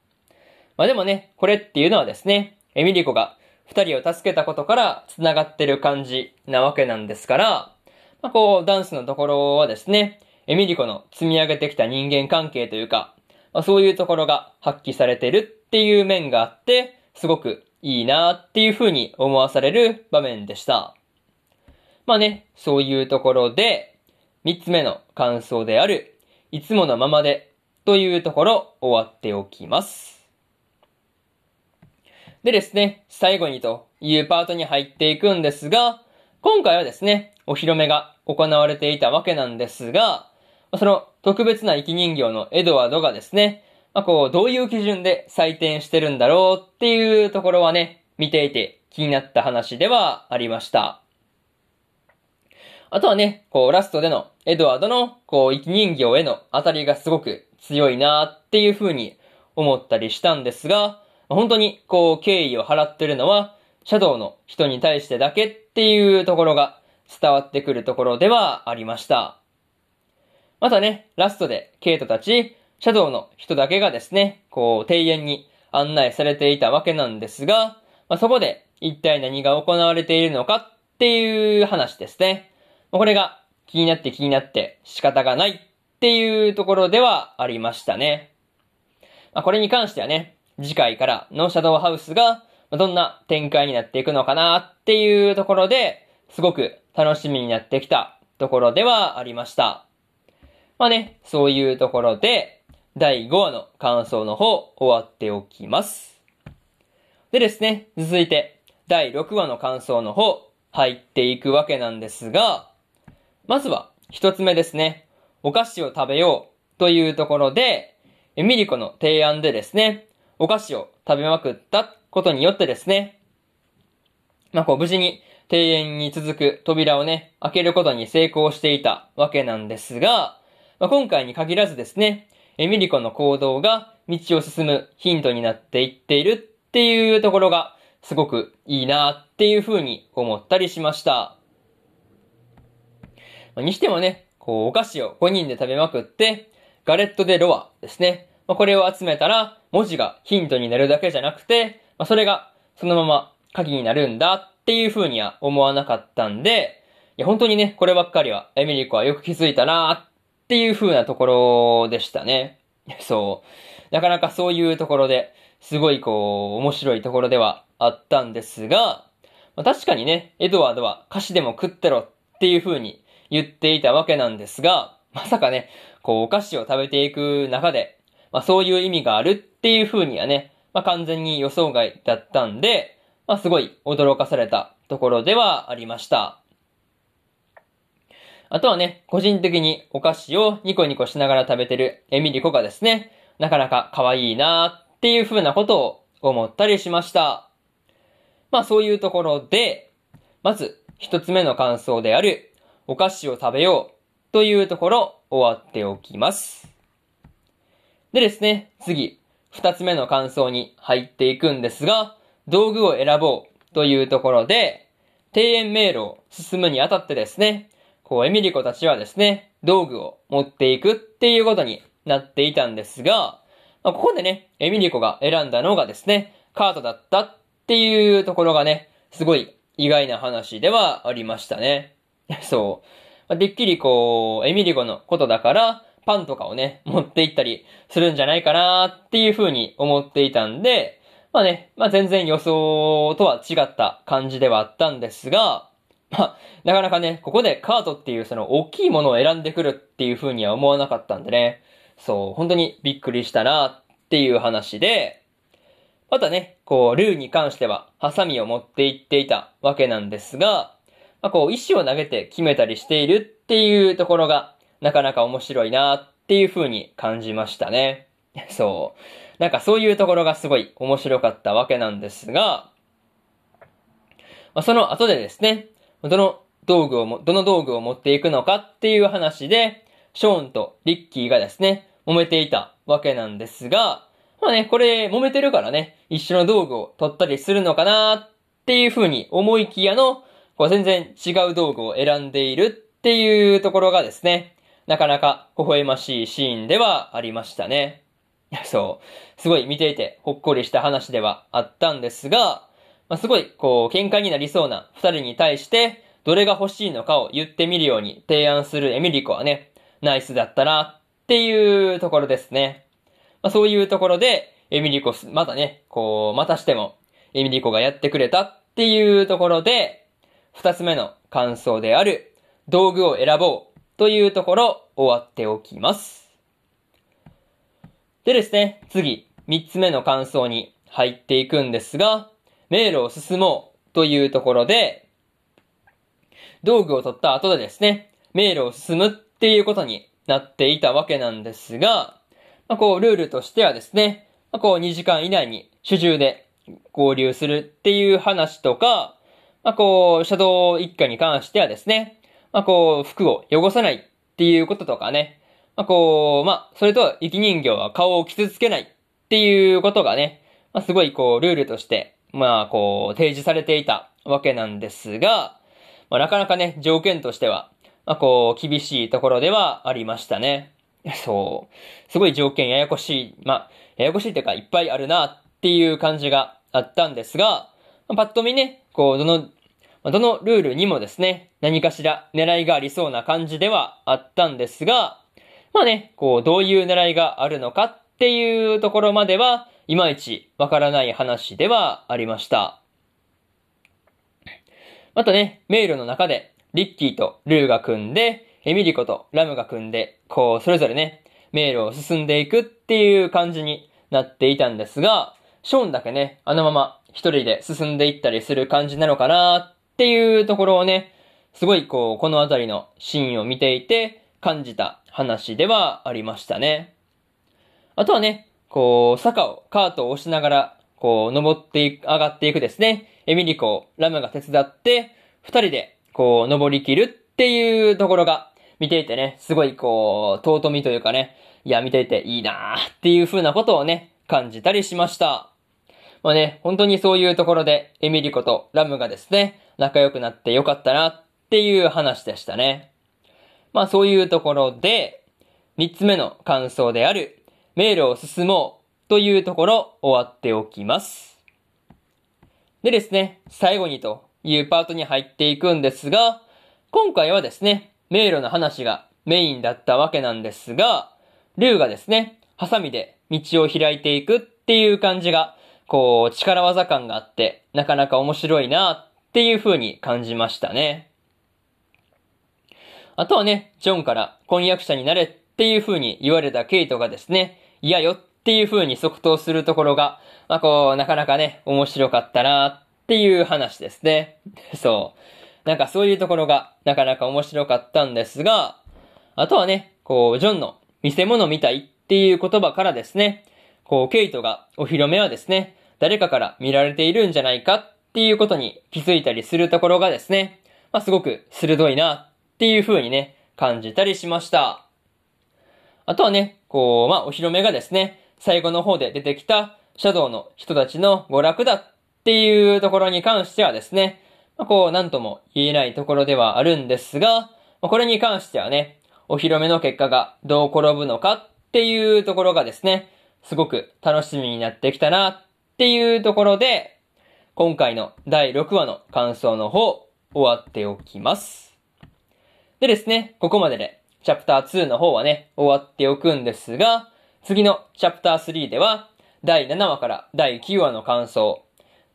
まあ、でもね、これっていうのはですね、エミリコが二人を助けたことから繋がってる感じなわけなんですから、まあ、こう、ダンスのところはですね、エミリコの積み上げてきた人間関係というか、まあ、そういうところが発揮されてるっていう面があって、すごくいいなっていう風に思わされる場面でした。まあね、そういうところで、三つ目の感想である、いつものままでというところ終わっておきます。でですね、最後にというパートに入っていくんですが、今回はですね、お披露目が行われていたわけなんですが、その特別な生き人形のエドワードがですね、まあ、こう、どういう基準で採点してるんだろうっていうところはね、見ていて気になった話ではありました。あとはね、こう、ラストでのエドワードの、こう、生き人形への当たりがすごく強いなっていう風に思ったりしたんですが、本当に、こう、敬意を払ってるのは、シャドウの人に対してだけっていうところが伝わってくるところではありました。またね、ラストでケイトたち、シャドウの人だけがですね、こう、庭園に案内されていたわけなんですが、まあ、そこで一体何が行われているのかっていう話ですね。これが気になって気になって仕方がないっていうところではありましたね。まあ、これに関してはね、次回からのシャドウハウスがどんな展開になっていくのかなっていうところで、すごく楽しみになってきたところではありました。まあね、そういうところで、第5話の感想の方終わっておきます。でですね、続いて第6話の感想の方入っていくわけなんですが、まずは、一つ目ですね。お菓子を食べようというところで、ミリコの提案でですね、お菓子を食べまくったことによってですね、まあ、こう無事に庭園に続く扉をね、開けることに成功していたわけなんですが、まあ、今回に限らずですね、エミリコの行動が道を進むヒントになっていっているっていうところがすごくいいなっていう風に思ったりしました。にしてもね、こう、お菓子を5人で食べまくって、ガレット・デ・ロワですね。まあ、これを集めたら、文字がヒントになるだけじゃなくて、まあ、それがそのまま鍵になるんだっていう風には思わなかったんで、いや、本当にね、こればっかりは、エミリコはよく気づいたなっていう風なところでしたね。そう。なかなかそういうところで、すごいこう、面白いところではあったんですが、まあ、確かにね、エドワードは歌詞でも食ってろっていう風に言っていたわけなんですが、まさかね、こうお菓子を食べていく中で、まあそういう意味があるっていう風にはね、まあ完全に予想外だったんで、まあすごい驚かされたところではありました。あとはね、個人的にお菓子をニコニコしながら食べてるエミリコがですね、なかなか可愛いなっていう風なことを思ったりしました。まあそういうところで、まず一つ目の感想であるお菓子を食べようというところ終わっておきます。でですね、次、二つ目の感想に入っていくんですが、道具を選ぼうというところで、庭園迷路を進むにあたってですね、こう、エミリコたちはですね、道具を持っていくっていうことになっていたんですが、まあ、ここでね、エミリコが選んだのがですね、カートだったっていうところがね、すごい意外な話ではありましたね。そう。でっきりこう、エミリゴのことだから、パンとかをね、持って行ったりするんじゃないかなっていう風に思っていたんで、まあね、まあ全然予想とは違った感じではあったんですが、まあ、なかなかね、ここでカートっていうその大きいものを選んでくるっていう風には思わなかったんでね、そう、本当にびっくりしたなっていう話で、またね、こう、ルーに関しては、ハサミを持って行っていたわけなんですが、まあ、こう、石を投げて決めたりしているっていうところが、なかなか面白いなっていう風に感じましたね。そう。なんかそういうところがすごい面白かったわけなんですが、まあ、その後でですね、どの道具をも、どの道具を持っていくのかっていう話で、ショーンとリッキーがですね、揉めていたわけなんですが、まあね、これ揉めてるからね、一緒の道具を取ったりするのかなっていう風に思いきやの、こう全然違う道具を選んでいるっていうところがですね、なかなか微笑ましいシーンではありましたね。そう。すごい見ていてほっこりした話ではあったんですが、まあ、すごい、こう、喧嘩になりそうな二人に対して、どれが欲しいのかを言ってみるように提案するエミリコはね、ナイスだったなっていうところですね。まあ、そういうところで、エミリコ、またね、こう、またしても、エミリコがやってくれたっていうところで、二つ目の感想である、道具を選ぼうというところ、終わっておきます。でですね、次、三つ目の感想に入っていくんですが、迷路を進もうというところで、道具を取った後でですね、迷路を進むっていうことになっていたわけなんですが、まあ、こう、ルールとしてはですね、まあ、こう、2時間以内に主従で合流するっていう話とか、まあ、こう、シャドウ一家に関してはですね、まあ、こう、服を汚さないっていうこととかね、まあ、こう、まあ、それと、生き人形は顔を傷つけないっていうことがね、まあ、すごいこう、ルールとして、まあ、こう、提示されていたわけなんですが、まあ、なかなかね、条件としては、まあ、こう、厳しいところではありましたね。そう。すごい条件ややこしい、まあ、ややこしいっていうか、いっぱいあるなっていう感じがあったんですが、まあ、パッと見ね、こう、どの、どのルールにもですね、何かしら狙いがありそうな感じではあったんですが、まあね、こう、どういう狙いがあるのかっていうところまでは、いまいちわからない話ではありました。またね、メールの中で、リッキーとルーが組んで、エミリコとラムが組んで、こう、それぞれね、迷路を進んでいくっていう感じになっていたんですが、ショーンだけね、あのまま一人で進んでいったりする感じなのかなっていうところをね、すごいこう、このあたりのシーンを見ていて感じた話ではありましたね。あとはね、こう、坂をカートを押しながら、こう、登っていく、上がっていくですね。エミリコラムが手伝って、二人で、こう、登り切るっていうところが、見ていてね、すごいこう、尊みというかね、いや、見ていていいなーっていう風なことをね、感じたりしました。まあね、本当にそういうところで、エミリコとラムがですね、仲良くなってよかったなっていう話でしたね。まあそういうところで、三つ目の感想である、迷路を進もうというところ終わっておきます。でですね、最後にというパートに入っていくんですが、今回はですね、迷路の話がメインだったわけなんですが、ルーがですね、ハサミで道を開いていくっていう感じが、こう、力技感があって、なかなか面白いなっていう風に感じましたね。あとはね、ジョンから婚約者になれっていう風に言われたケイトがですね、嫌よっていう風に即答するところが、まあこう、なかなかね、面白かったなっていう話ですね。そう。なんかそういうところがなかなか面白かったんですが、あとはね、こう、ジョンの見せ物みたいっていう言葉からですね、こう、ケイトがお披露目はですね、誰かから見られているんじゃないかっっていうことに気づいたりするところがですね、まあ、すごく鋭いなっていう風にね、感じたりしました。あとはね、こう、まあ、お披露目がですね、最後の方で出てきたシャドウの人たちの娯楽だっていうところに関してはですね、まあ、こう、なんとも言えないところではあるんですが、ま、これに関してはね、お披露目の結果がどう転ぶのかっていうところがですね、すごく楽しみになってきたなっていうところで、今回の第6話の感想の方、終わっておきます。でですね、ここまでで、チャプター2の方はね、終わっておくんですが、次のチャプター3では、第7話から第9話の感想、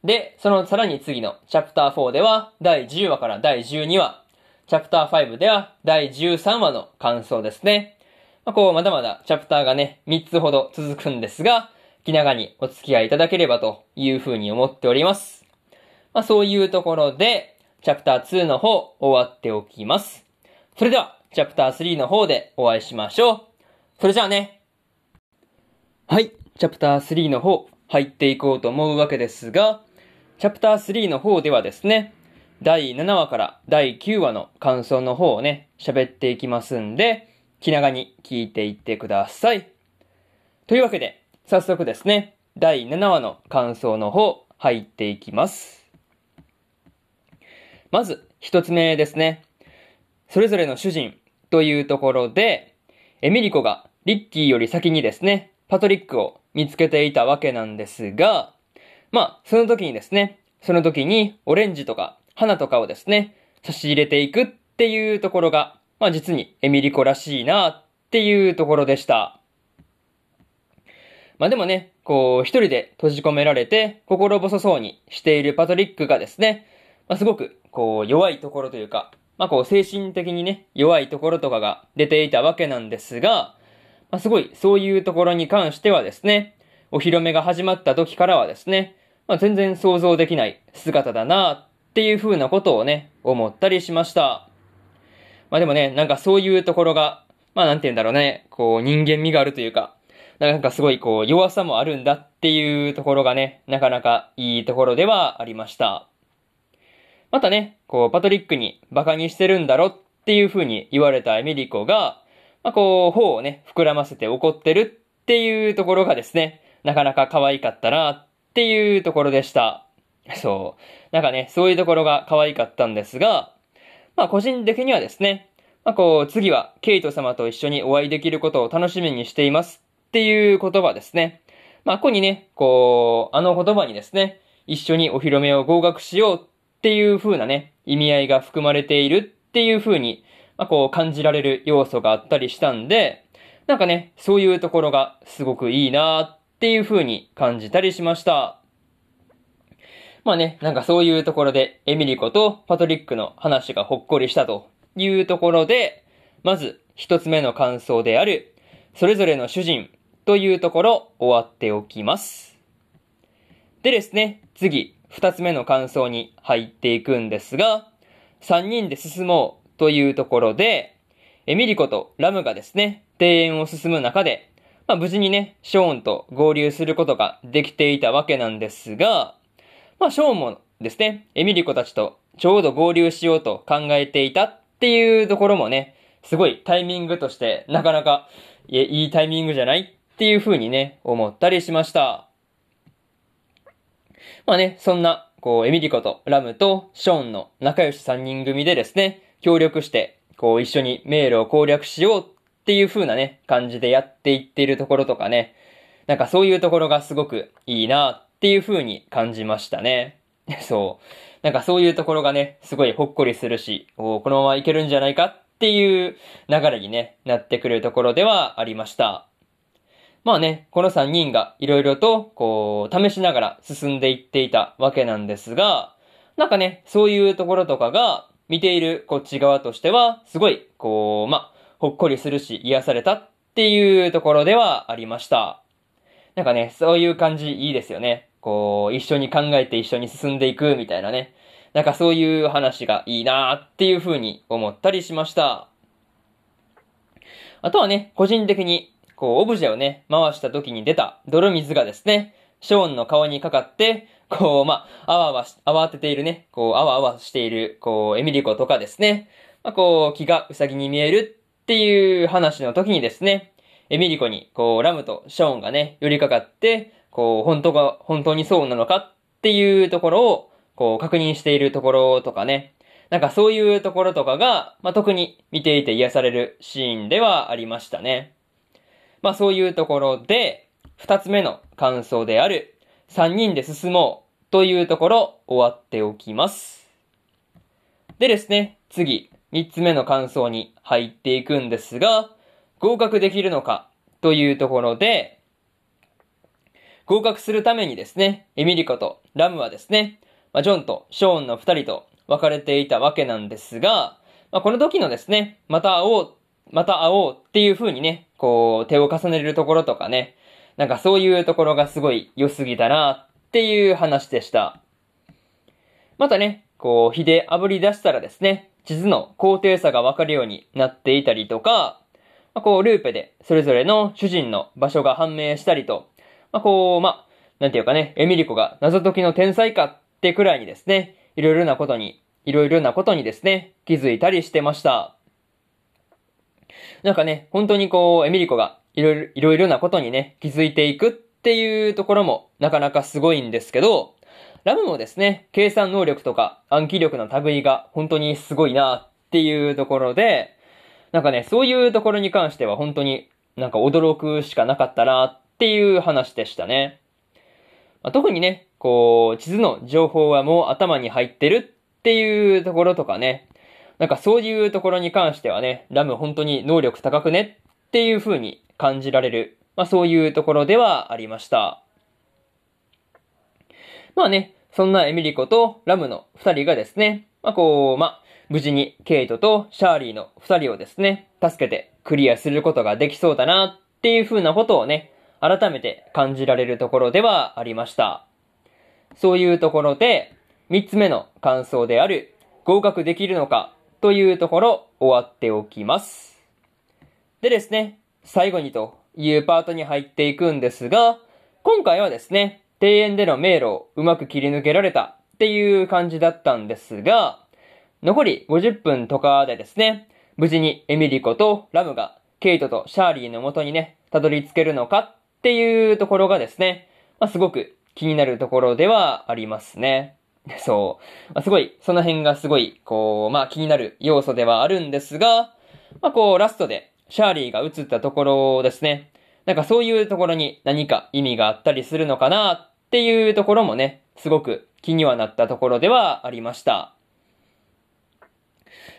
で、そのさらに次のチャプター4では第10話から第12話、チャプター5では第13話の感想ですね。まあ、こう、まだまだチャプターがね、3つほど続くんですが、気長にお付き合いいただければというふうに思っております。まあ、そういうところで、チャプター2の方終わっておきます。それでは、チャプター3の方でお会いしましょう。それじゃあね。はい、チャプター3の方、入っていこうと思うわけですが、チャプター3の方ではですね、第7話から第9話の感想の方をね、喋っていきますんで、気長に聞いていってください。というわけで、早速ですね、第7話の感想の方、入っていきます。まず、一つ目ですね。それぞれの主人というところで、エミリコがリッキーより先にですね、パトリックを見つけていたわけなんですが、まあ、その時にですね、その時にオレンジとか花とかをですね、差し入れていくっていうところが、まあ実にエミリコらしいなっていうところでした。まあでもね、こう一人で閉じ込められて心細そうにしているパトリックがですね、まあすごくこう弱いところというか、まあこう精神的にね、弱いところとかが出ていたわけなんですが、まあすごいそういうところに関してはですね、お披露目が始まった時からはですね、まあ全然想像できない姿だなっていう風なことをね、思ったりしました。まあでもね、なんかそういうところが、まあなんて言うんだろうね、こう人間味があるというか、なんかすごいこう弱さもあるんだっていうところがね、なかなかいいところではありました。またね、こうパトリックに馬鹿にしてるんだろっていう風に言われたエミリコが、まあ、こう、頬をね、膨らませて怒ってるっていうところがですね、なかなか可愛かったなっていうところでした。そう。なんかね、そういうところが可愛かったんですが、まあ個人的にはですね、まあこう、次はケイト様と一緒にお会いできることを楽しみにしていますっていう言葉ですね。まあ、ここにね、こう、あの言葉にですね、一緒にお披露目を合格しようっていう風なね、意味合いが含まれているっていう風に、まあ、こう感じられる要素があったりしたんで、なんかね、そういうところがすごくいいなっていう風に感じたりしました。まあね、なんかそういうところで、エミリコとパトリックの話がほっこりしたというところで、まず一つ目の感想である、それぞれの主人、というところ終わっておきます。でですね、次、二つ目の感想に入っていくんですが、三人で進もうというところで、エミリコとラムがですね、庭園を進む中で、まあ、無事にね、ショーンと合流することができていたわけなんですが、まあ、ショーンもですね、エミリコたちとちょうど合流しようと考えていたっていうところもね、すごいタイミングとしてなかなかいいタイミングじゃないっていう風にね、思ったりしました。まあね、そんな、こう、エミリコとラムとショーンの仲良し3人組でですね、協力して、こう、一緒に迷路を攻略しようっていう風なね、感じでやっていっているところとかね、なんかそういうところがすごくいいなっていう風に感じましたね。そう。なんかそういうところがね、すごいほっこりするし、おこのままいけるんじゃないかっていう流れにね、なってくるところではありました。まあね、この3人が色々と、こう、試しながら進んでいっていたわけなんですが、なんかね、そういうところとかが、見ているこっち側としては、すごい、こう、まあ、ほっこりするし、癒されたっていうところではありました。なんかね、そういう感じいいですよね。こう、一緒に考えて一緒に進んでいくみたいなね。なんかそういう話がいいなーっていう風に思ったりしました。あとはね、個人的にこう、オブジェをね、回した時に出た泥水がですね、ショーンの顔にかかって、こう、まあ、あわあわ、慌てているね、こう、あわあわしている、こう、エミリコとかですね、まあ、こう、気がウサギに見えるっていう話の時にですね、エミリコに、こう、ラムとショーンがね、寄りかかって、こう、本当が、本当にそうなのかっていうところを、こう、確認しているところとかね、なんかそういうところとかが、まあ、特に見ていて癒されるシーンではありましたね。まあそういうところで、二つ目の感想である、三人で進もうというところ終わっておきます。でですね、次、三つ目の感想に入っていくんですが、合格できるのかというところで、合格するためにですね、エミリコとラムはですね、まあ、ジョンとショーンの二人と別れていたわけなんですが、まあ、この時のですね、また会おうまた会おうっていう風にね、こう、手を重ねるところとかね、なんかそういうところがすごい良すぎたなっていう話でした。またね、こう、火で炙り出したらですね、地図の高低差がわかるようになっていたりとか、まあ、こう、ルーペでそれぞれの主人の場所が判明したりと、まあ、こう、まあ、なんていうかね、エミリコが謎解きの天才かってくらいにですね、いろいろなことに、いろいろなことにですね、気づいたりしてました。なんかね、本当にこう、エミリコがいろいろ、いろいろなことにね、気づいていくっていうところもなかなかすごいんですけど、ラムもですね、計算能力とか暗記力の類が本当にすごいなっていうところで、なんかね、そういうところに関しては本当になんか驚くしかなかったなっていう話でしたね。まあ、特にね、こう、地図の情報はもう頭に入ってるっていうところとかね、なんかそういうところに関してはね、ラム本当に能力高くねっていう風に感じられる、まあそういうところではありました。まあね、そんなエミリコとラムの二人がですね、まあこう、まあ、無事にケイトとシャーリーの二人をですね、助けてクリアすることができそうだなっていう風なことをね、改めて感じられるところではありました。そういうところで、三つ目の感想である、合格できるのかというところ、終わっておきます。でですね、最後にというパートに入っていくんですが、今回はですね、庭園での迷路をうまく切り抜けられたっていう感じだったんですが、残り50分とかでですね、無事にエミリコとラムがケイトとシャーリーの元にね、たどり着けるのかっていうところがですね、まあ、すごく気になるところではありますね。そう。まあ、すごい、その辺がすごい、こう、まあ気になる要素ではあるんですが、まあこう、ラストでシャーリーが映ったところですね。なんかそういうところに何か意味があったりするのかなっていうところもね、すごく気にはなったところではありました。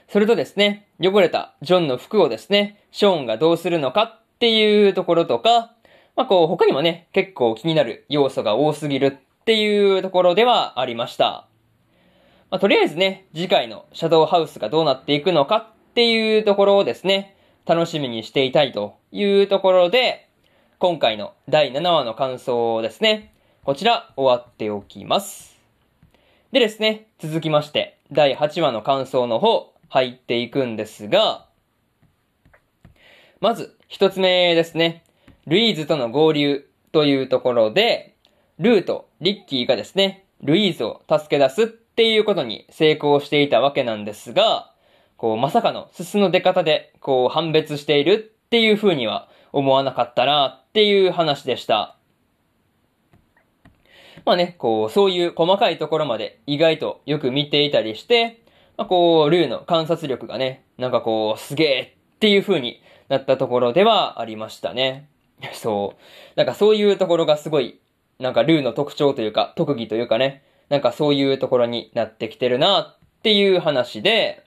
それとですね、汚れたジョンの服をですね、ショーンがどうするのかっていうところとか、まあこう他にもね、結構気になる要素が多すぎるっていうところではありました。まあとりあえずね、次回のシャドウハウスがどうなっていくのかっていうところをですね、楽しみにしていたいというところで、今回の第7話の感想をですね、こちら終わっておきます。でですね、続きまして、第8話の感想の方、入っていくんですが、まず、一つ目ですね。ルイーズとの合流というところで、ルーとリッキーがですね、ルイーズを助け出すっていうことに成功していたわけなんですが、こう、まさかのすすの出方で、こう、判別しているっていう風には思わなかったなっていう話でした。まあね、こう、そういう細かいところまで意外とよく見ていたりして、まあこう、ルーの観察力がね、なんかこう、すげえっていう風になったところではありましたね。そう。なんかそういうところがすごい、なんかルーの特徴というか、特技というかね、なんかそういうところになってきてるなっていう話で、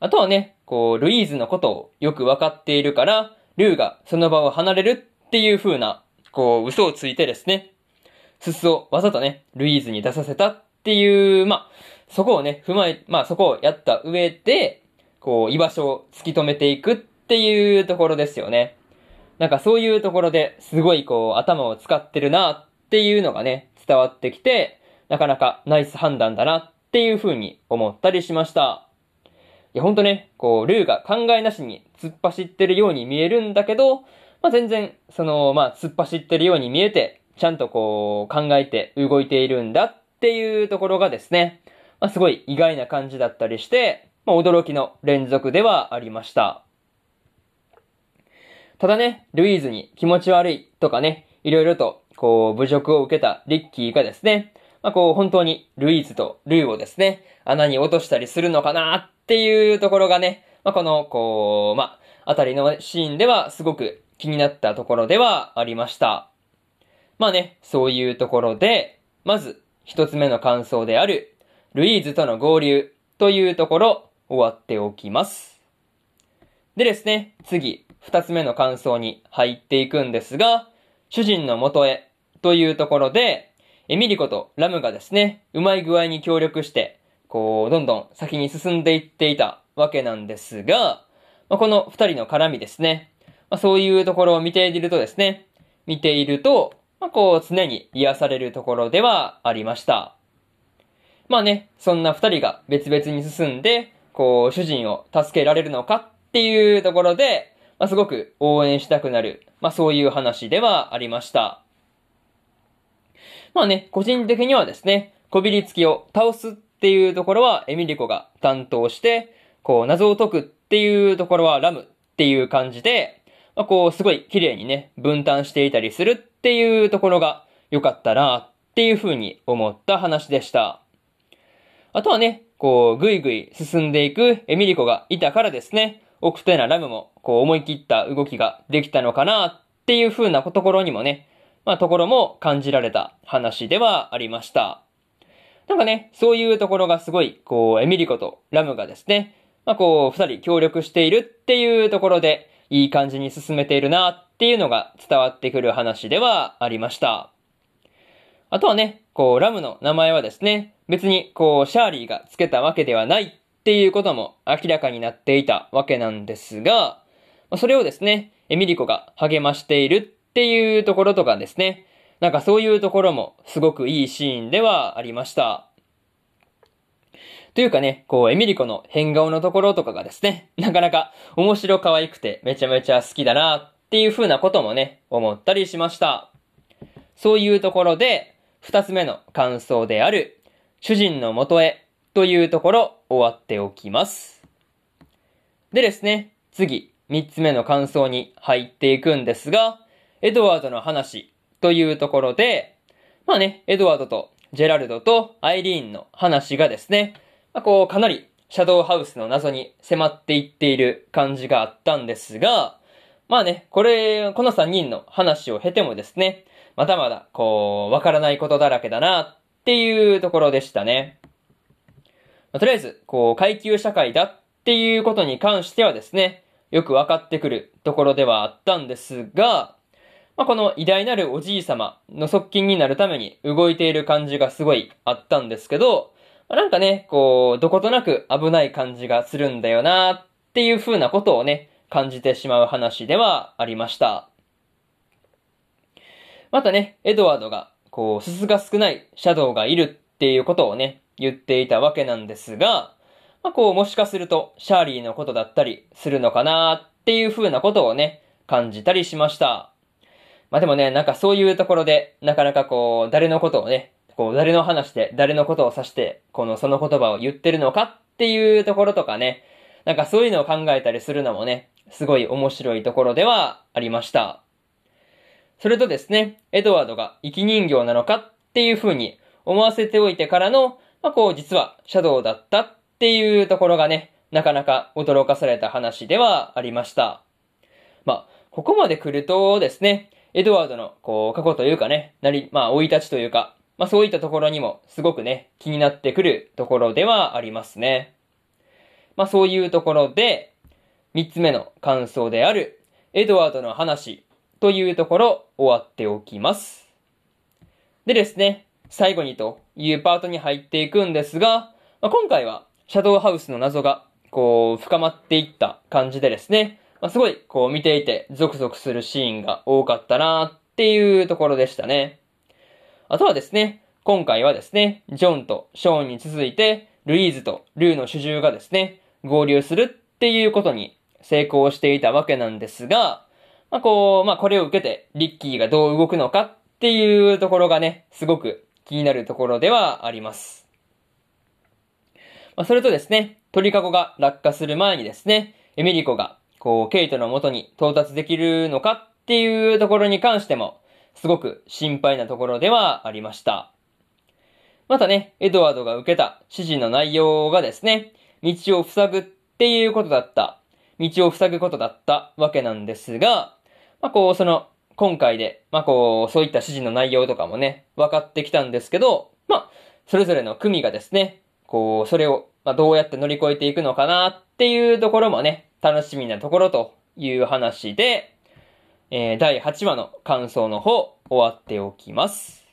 あとはね、こう、ルイーズのことをよくわかっているから、ルーがその場を離れるっていう風な、こう、嘘をついてですね、ススをわざとね、ルイーズに出させたっていう、まあ、そこをね、踏まえ、まあそこをやった上で、こう、居場所を突き止めていくっていうところですよね。なんかそういうところですごいこう頭を使ってるなっていうのがね、伝わってきて、なかなかナイス判断だなっていう風に思ったりしました。いやほんとね、こう、ルーが考えなしに突っ走ってるように見えるんだけど、まあ、全然、その、まあ、突っ走ってるように見えて、ちゃんとこう、考えて動いているんだっていうところがですね、まあ、すごい意外な感じだったりして、まあ、驚きの連続ではありました。ただね、ルイーズに気持ち悪いとかね、いろいろと、こう、侮辱を受けたリッキーがですね、まあ、こう、本当にルイーズとルーをですね、穴に落としたりするのかなっていうところがね、まあ、この、こう、まあ、あたりのシーンではすごく気になったところではありました。まあね、そういうところで、まず、一つ目の感想である、ルイーズとの合流というところ、終わっておきます。でですね、次、二つ目の感想に入っていくんですが、主人の元へというところで、エミリコとラムがですね、うまい具合に協力して、こう、どんどん先に進んでいっていたわけなんですが、まあ、この二人の絡みですね。まあ、そういうところを見ているとですね、見ていると、まあ、こう、常に癒されるところではありました。まあね、そんな二人が別々に進んで、こう、主人を助けられるのかっていうところで、まあ、すごく応援したくなる、まあ、そういう話ではありました。まあね、個人的にはですね、こびりつきを倒すっていうところはエミリコが担当して、こう、謎を解くっていうところはラムっていう感じで、まあ、こう、すごい綺麗にね、分担していたりするっていうところが良かったなっていうふうに思った話でした。あとはね、こう、ぐいぐい進んでいくエミリコがいたからですね、オクテナラムも、こう、思い切った動きができたのかなっていう風なところにもね、まあ、ところも感じられた話ではありました。なんかね、そういうところがすごい、こう、エミリコとラムがですね、まあ、こう、二人協力しているっていうところで、いい感じに進めているなっていうのが伝わってくる話ではありました。あとはね、こう、ラムの名前はですね、別に、こう、シャーリーが付けたわけではないっていうことも明らかになっていたわけなんですが、それをですね、エミリコが励ましているっていうところとかですね、なんかそういうところもすごくいいシーンではありました。というかね、こう、エミリコの変顔のところとかがですね、なかなか面白可愛くてめちゃめちゃ好きだなっていう風なこともね、思ったりしました。そういうところで、二つ目の感想である、主人の元へというところ終わっておきます。でですね、次、三つ目の感想に入っていくんですが、エドワードの話というところで、まあね、エドワードとジェラルドとアイリーンの話がですね、まあ、こう、かなり、シャドウハウスの謎に迫っていっている感じがあったんですが、まあね、これ、この3人の話を経てもですね、まだまだ、こう、わからないことだらけだな、っていうところでしたね。まあ、とりあえず、こう、階級社会だっていうことに関してはですね、よくわかってくるところではあったんですが、まあ、この偉大なるおじい様の側近になるために動いている感じがすごいあったんですけど、なんかね、こう、どことなく危ない感じがするんだよなっていう風なことをね、感じてしまう話ではありました。またね、エドワードが、こう、すすが少ないシャドウがいるっていうことをね、言っていたわけなんですが、まあ、こう、もしかすると、シャーリーのことだったりするのかなっていう風なことをね、感じたりしました。まあ、でもね、なんかそういうところで、なかなかこう、誰のことをね、こう、誰の話で誰のことを指して、この、その言葉を言ってるのかっていうところとかね、なんかそういうのを考えたりするのもね、すごい面白いところではありました。それとですね、エドワードが生き人形なのかっていう風に思わせておいてからの、まあ、こう、実はシャドウだったっていうところがね、なかなか驚かされた話ではありました。まあ、ここまで来るとですね、エドワードの、こう、過去というかね、なり、まあ、生い立ちというか、まあそういったところにもすごくね、気になってくるところではありますね。まあそういうところで、三つ目の感想である、エドワードの話というところ終わっておきます。でですね、最後にというパートに入っていくんですが、まあ、今回はシャドウハウスの謎がこう深まっていった感じでですね、まあ、すごいこう見ていてゾクゾクするシーンが多かったなっていうところでしたね。あとはですね、今回はですね、ジョンとショーンに続いて、ルイーズとルーの主従がですね、合流するっていうことに成功していたわけなんですが、まあ、こう、まあ、これを受けて、リッキーがどう動くのかっていうところがね、すごく気になるところではあります。まあ、それとですね、鳥かごが落下する前にですね、エミリコが、こう、ケイトの元に到達できるのかっていうところに関しても、すごく心配なところではありました。またね、エドワードが受けた指示の内容がですね、道を塞ぐっていうことだった、道を塞ぐことだったわけなんですが、まあこう、その、今回で、まあこう、そういった指示の内容とかもね、分かってきたんですけど、まあ、それぞれの組がですね、こう、それを、まあどうやって乗り越えていくのかなっていうところもね、楽しみなところという話で、えー、第8話の感想の方、終わっておきます。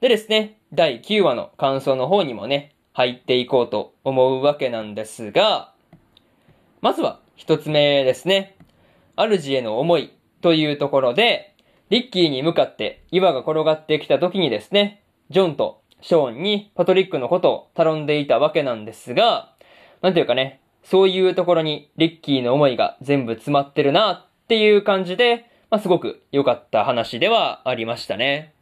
でですね、第9話の感想の方にもね、入っていこうと思うわけなんですが、まずは一つ目ですね。主への思いというところで、リッキーに向かって岩が転がってきた時にですね、ジョンとショーンにパトリックのことを頼んでいたわけなんですが、なんていうかね、そういうところにリッキーの思いが全部詰まってるなっていう感じで、まあ、すごく良かった話ではありましたね。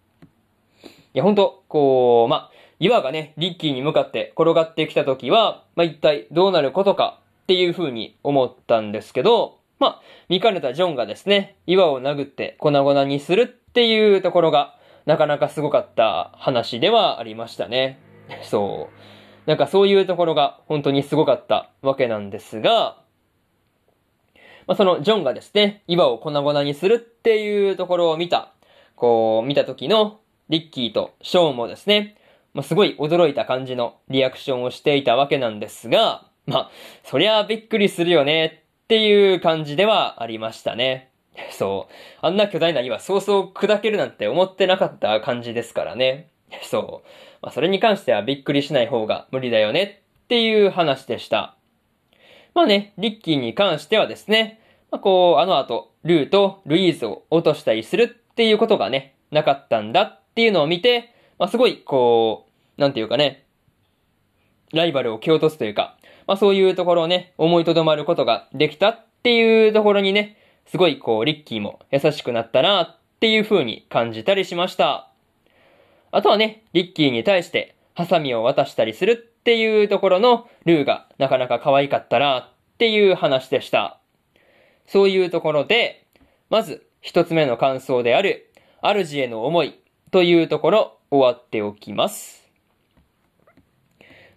いや、ほんと、こう、まあ、岩がね、リッキーに向かって転がってきた時は、まあ、一体どうなることかっていう風に思ったんですけど、まあ、見かねたジョンがですね、岩を殴って粉々にするっていうところが、なかなかすごかった話ではありましたね。そう。なんかそういうところが本当にすごかったわけなんですが、まあ、そのジョンがですね、岩を粉々にするっていうところを見た、こう、見た時のリッキーとショーンもですね、まあ、すごい驚いた感じのリアクションをしていたわけなんですが、まあ、そりゃびっくりするよねっていう感じではありましたね。そう。あんな巨大な岩そうそう砕けるなんて思ってなかった感じですからね。そう。まあ、それに関してはびっくりしない方が無理だよねっていう話でした。まあね、リッキーに関してはですね、まあ、こう、あの後、ルーとルイーズを落としたりするっていうことがね、なかったんだっていうのを見て、まあ、すごい、こう、なんていうかね、ライバルを蹴落とすというか、まあ、そういうところをね、思いとどまることができたっていうところにね、すごいこう、リッキーも優しくなったなっていう風に感じたりしました。あとはね、リッキーに対して、ハサミを渡したりするっていうところのルーがなかなか可愛かったなっていう話でした。そういうところで、まず一つ目の感想である、主への思いというところ終わっておきます。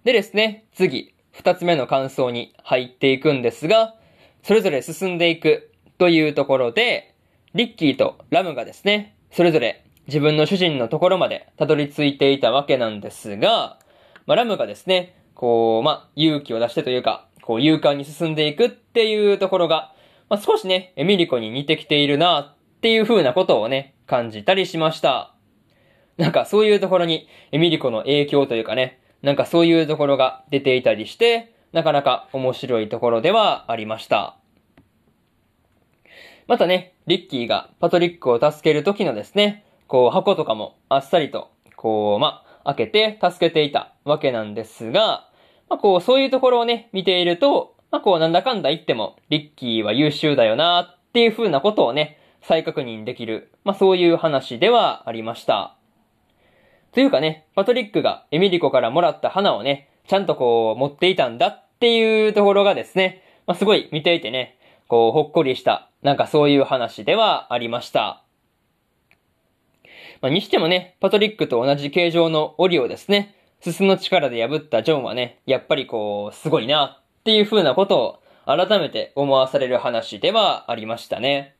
でですね、次、二つ目の感想に入っていくんですが、それぞれ進んでいくというところで、リッキーとラムがですね、それぞれ自分の主人のところまでたどり着いていたわけなんですが、まあ、ラムがですね、こう、まあ、勇気を出してというか、こう、勇敢に進んでいくっていうところが、まあ、少しね、エミリコに似てきているなっていう風なことをね、感じたりしました。なんかそういうところに、エミリコの影響というかね、なんかそういうところが出ていたりして、なかなか面白いところではありました。またね、リッキーがパトリックを助ける時のですね、こう、箱とかもあっさりと、こう、ま開けて助けていたわけなんですが、まあ、こう、そういうところをね、見ていると、まあ、こう、なんだかんだ言っても、リッキーは優秀だよな、っていう風なことをね、再確認できる、まあ、そういう話ではありました。というかね、パトリックがエミリコからもらった花をね、ちゃんとこう、持っていたんだっていうところがですね、まあ、すごい見ていてね、こう、ほっこりした、なんかそういう話ではありました。まあ、にしてもね、パトリックと同じ形状の檻をですね、すすの力で破ったジョンはね、やっぱりこう、すごいなっていう風なことを改めて思わされる話ではありましたね。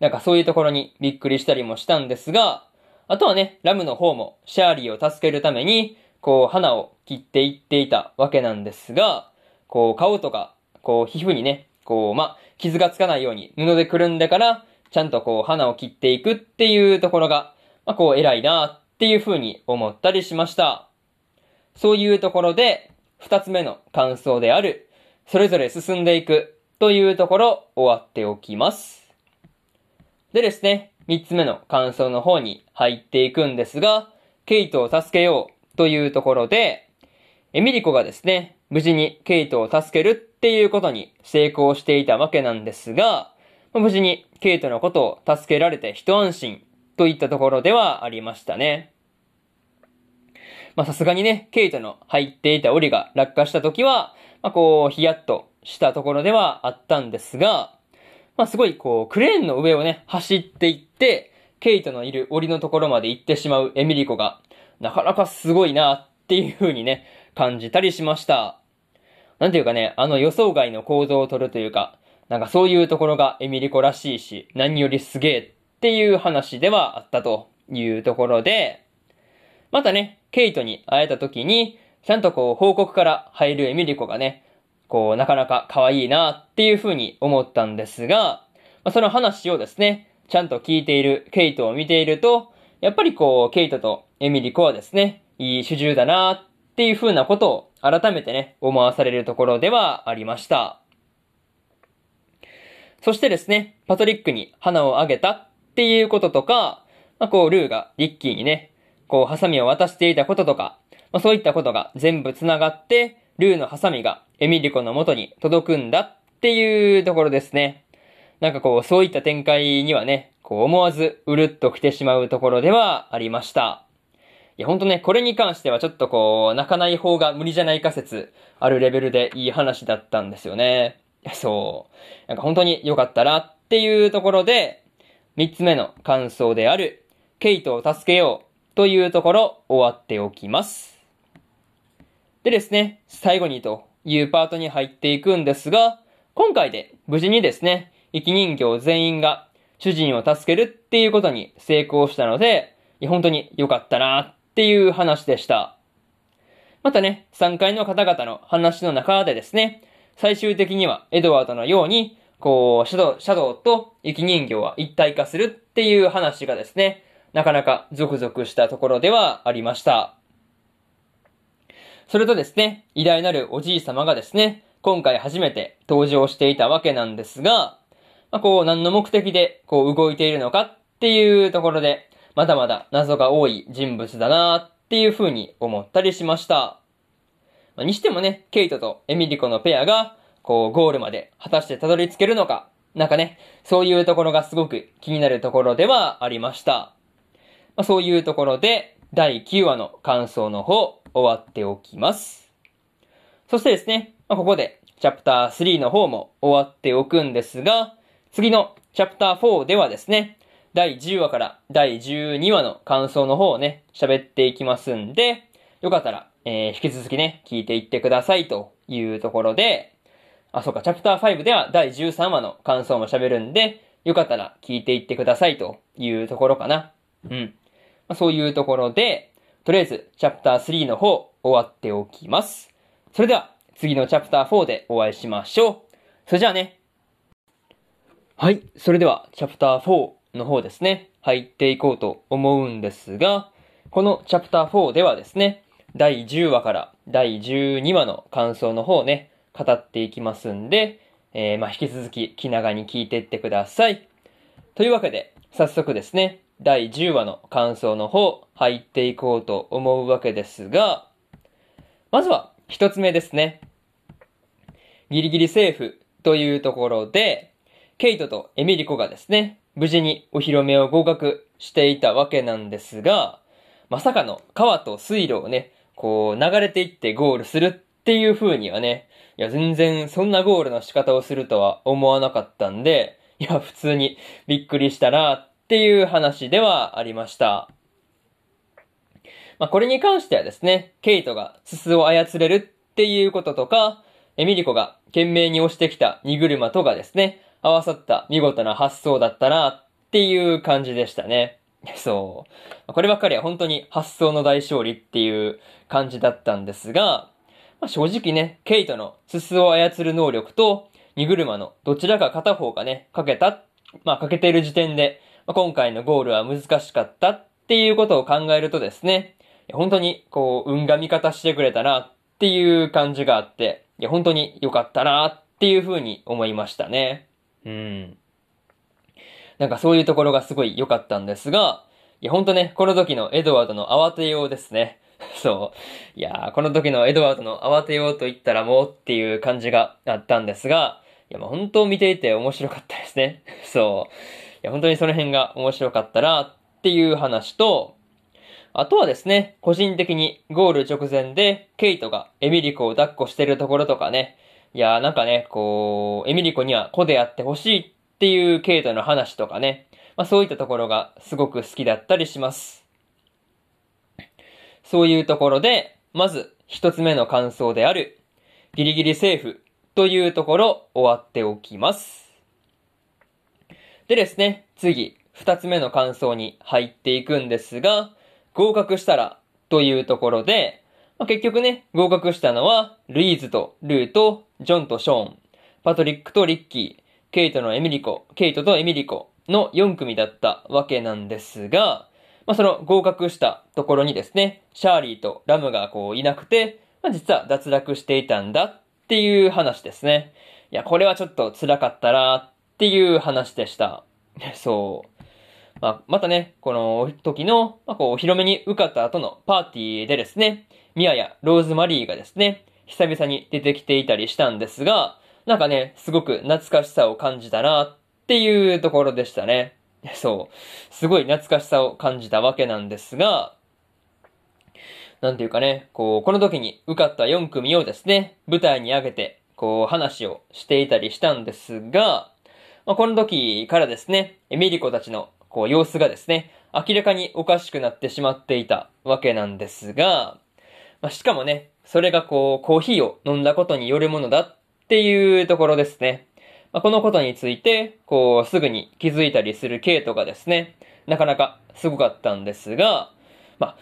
なんかそういうところにびっくりしたりもしたんですが、あとはね、ラムの方もシャーリーを助けるために、こう、花を切っていっていたわけなんですが、こう、顔とか、こう、皮膚にね、こう、ま、傷がつかないように布でくるんでから、ちゃんとこう花を切っていくっていうところが、まあ、こう偉いなっていう風に思ったりしました。そういうところで、二つ目の感想である、それぞれ進んでいくというところ終わっておきます。でですね、三つ目の感想の方に入っていくんですが、ケイトを助けようというところで、エミリコがですね、無事にケイトを助けるっていうことに成功していたわけなんですが、無事にケイトのことを助けられて一安心といったところではありましたね。まあさすがにね、ケイトの入っていた檻が落下した時は、まあこう、ヒヤッとしたところではあったんですが、まあすごいこう、クレーンの上をね、走っていって、ケイトのいる檻のところまで行ってしまうエミリコが、なかなかすごいなっていう風にね、感じたりしました。なんていうかね、あの予想外の行動をとるというか、なんかそういうところがエミリコらしいし、何よりすげえっていう話ではあったというところで、またね、ケイトに会えた時に、ちゃんとこう報告から入るエミリコがね、こうなかなか可愛いなっていう風に思ったんですが、まあ、その話をですね、ちゃんと聞いているケイトを見ていると、やっぱりこう、ケイトとエミリコはですね、いい主従だなっていう風なことを改めてね、思わされるところではありました。そしてですね、パトリックに花をあげたっていうこととか、まあ、こう、ルーがリッキーにね、こう、ハサミを渡していたこととか、まあ、そういったことが全部繋がって、ルーのハサミがエミリコの元に届くんだっていうところですね。なんかこう、そういった展開にはね、こう思わずうるっと来てしまうところではありました。いや、ほんとね、これに関してはちょっとこう、泣かない方が無理じゃないか説あるレベルでいい話だったんですよね。そう。なんか本当に良かったなっていうところで、三つ目の感想である、ケイトを助けようというところ終わっておきます。でですね、最後にというパートに入っていくんですが、今回で無事にですね、生き人形全員が主人を助けるっていうことに成功したので、本当に良かったなっていう話でした。またね、3階の方々の話の中でですね、最終的にはエドワードのように、こう、シャドウ、シャドウと生き人形は一体化するっていう話がですね、なかなかゾクゾクしたところではありました。それとですね、偉大なるおじい様がですね、今回初めて登場していたわけなんですが、まあ、こう、何の目的で、こう、動いているのかっていうところで、まだまだ謎が多い人物だなっていう風に思ったりしました。まあ、にしてもね、ケイトとエミリコのペアが、こう、ゴールまで果たしてたどり着けるのか、なんかね、そういうところがすごく気になるところではありました。まあ、そういうところで、第9話の感想の方、終わっておきます。そしてですね、ま、ここで、チャプター3の方も終わっておくんですが、次のチャプター4ではですね、第10話から第12話の感想の方をね、喋っていきますんで、よかったら、えー、引き続きね、聞いていってくださいというところで、あ、そうか、チャプター5では第13話の感想も喋るんで、よかったら聞いていってくださいというところかな。うん。まあ、そういうところで、とりあえず、チャプター3の方、終わっておきます。それでは、次のチャプター4でお会いしましょう。それじゃあね。はい。それでは、チャプター4の方ですね。入っていこうと思うんですが、このチャプター4ではですね、第10話から第12話の感想の方をね、語っていきますんで、えー、まあ、引き続き気長に聞いていってください。というわけで、早速ですね、第10話の感想の方、入っていこうと思うわけですが、まずは一つ目ですね。ギリギリセーフというところで、ケイトとエミリコがですね、無事にお披露目を合格していたわけなんですが、まさかの川と水路をね、こう流れていってゴールするっていう風にはね、いや全然そんなゴールの仕方をするとは思わなかったんで、いや普通にびっくりしたなっていう話ではありました。まあ、これに関してはですね、ケイトがススを操れるっていうこととか、エミリコが懸命に押してきた荷車とがですね、合わさった見事な発想だったなっていう感じでしたね。そう。こればっかりは本当に発想の大勝利っていう感じだったんですが、まあ、正直ね、ケイトのススを操る能力と荷車のどちらか片方がね、かけた、まあ、かけている時点で、今回のゴールは難しかったっていうことを考えるとですね、本当にこう、運が味方してくれたなっていう感じがあって、いや、本当に良かったなっていうふうに思いましたね。うん。なんかそういうところがすごい良かったんですが、いや、ほんとね、この時のエドワードの慌てようですね。そう。いやー、この時のエドワードの慌てようと言ったらもうっていう感じがあったんですが、いや、もう本当見ていて面白かったですね。そう。や、本当にその辺が面白かったなっていう話と、あとはですね、個人的にゴール直前でケイトがエミリコを抱っこしてるところとかね、いやなんかね、こう、エミリコには子であってほしいっていうケイトの話とかね、まあそういったところがすごく好きだったりします。そういうところで、まず一つ目の感想である、ギリギリセーフというところ終わっておきます。でですね、次、二つ目の感想に入っていくんですが、合格したらというところで、まあ、結局ね、合格したのは、ルイーズとルーとジョンとショーン、パトリックとリッキー、ケイトのエミリコ、ケイトとエミリコの4組だったわけなんですが、まあ、その合格したところにですね、シャーリーとラムがこういなくて、まあ、実は脱落していたんだっていう話ですね。いや、これはちょっと辛かったなっていう話でした。そう。まあ、またね、この時の、まあ、こう、お披露目に受かった後のパーティーでですね、ミアやローズマリーがですね、久々に出てきていたりしたんですが、なんかね、すごく懐かしさを感じたなっていうところでしたね。そう。すごい懐かしさを感じたわけなんですが、なんていうかね、こう、この時に受かった4組をですね、舞台に上げて、こう、話をしていたりしたんですが、まあ、この時からですね、エミリコたちの、こう、様子がですね、明らかにおかしくなってしまっていたわけなんですが、まあ、しかもね、それがこう、コーヒーを飲んだことによるものだっていうところですね。まあ、このことについて、こう、すぐに気づいたりするケイトがですね、なかなかすごかったんですが、まあ、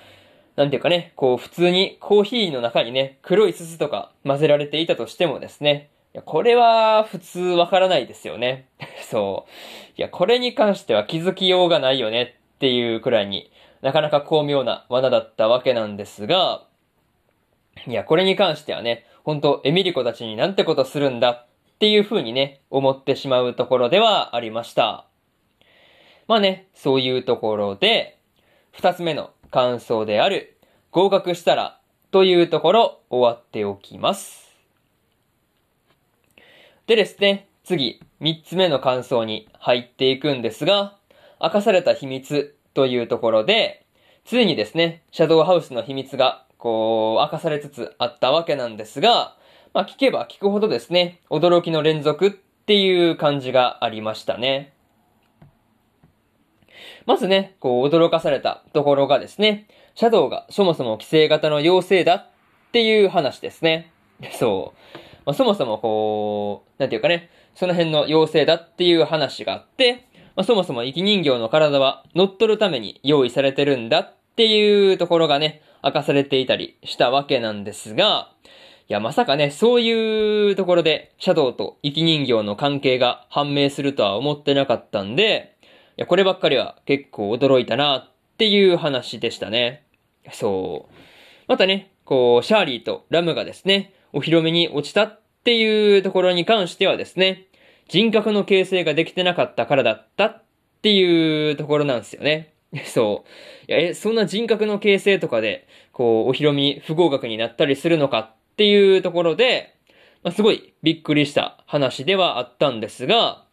なんていうかね、こう普通にコーヒーの中にね、黒いすすとか混ぜられていたとしてもですね、いや、これは普通わからないですよね。そう。いや、これに関しては気づきようがないよねっていうくらいになかなか巧妙な罠だったわけなんですが、いや、これに関してはね、ほんとエミリコたちになんてことするんだ？っていう風にね、思ってしまうところではありました。まあね、そういうところで、二つ目の感想である、合格したらというところ終わっておきます。でですね、次、三つ目の感想に入っていくんですが、明かされた秘密というところで、ついにですね、シャドウハウスの秘密が、こう、明かされつつあったわけなんですが、まあ聞けば聞くほどですね、驚きの連続っていう感じがありましたね。まずね、こう驚かされたところがですね、シャドウがそもそも規制型の妖精だっていう話ですね。そう。まあ、そもそもこう、なんていうかね、その辺の妖精だっていう話があって、まあ、そもそも生き人形の体は乗っ取るために用意されてるんだっていうところがね、明かされていたりしたわけなんですが、いや、まさかね、そういうところで、シャドウと生き人形の関係が判明するとは思ってなかったんで、いや、こればっかりは結構驚いたなっていう話でしたね。そう。またね、こう、シャーリーとラムがですね、お披露目に落ちたっっていうところに関してはですね、人格の形成ができてなかったからだったっていうところなんですよね。そう。いや、え、そんな人格の形成とかで、こう、お披露目不合格になったりするのかっていうところで、まあ、すごいびっくりした話ではあったんですが、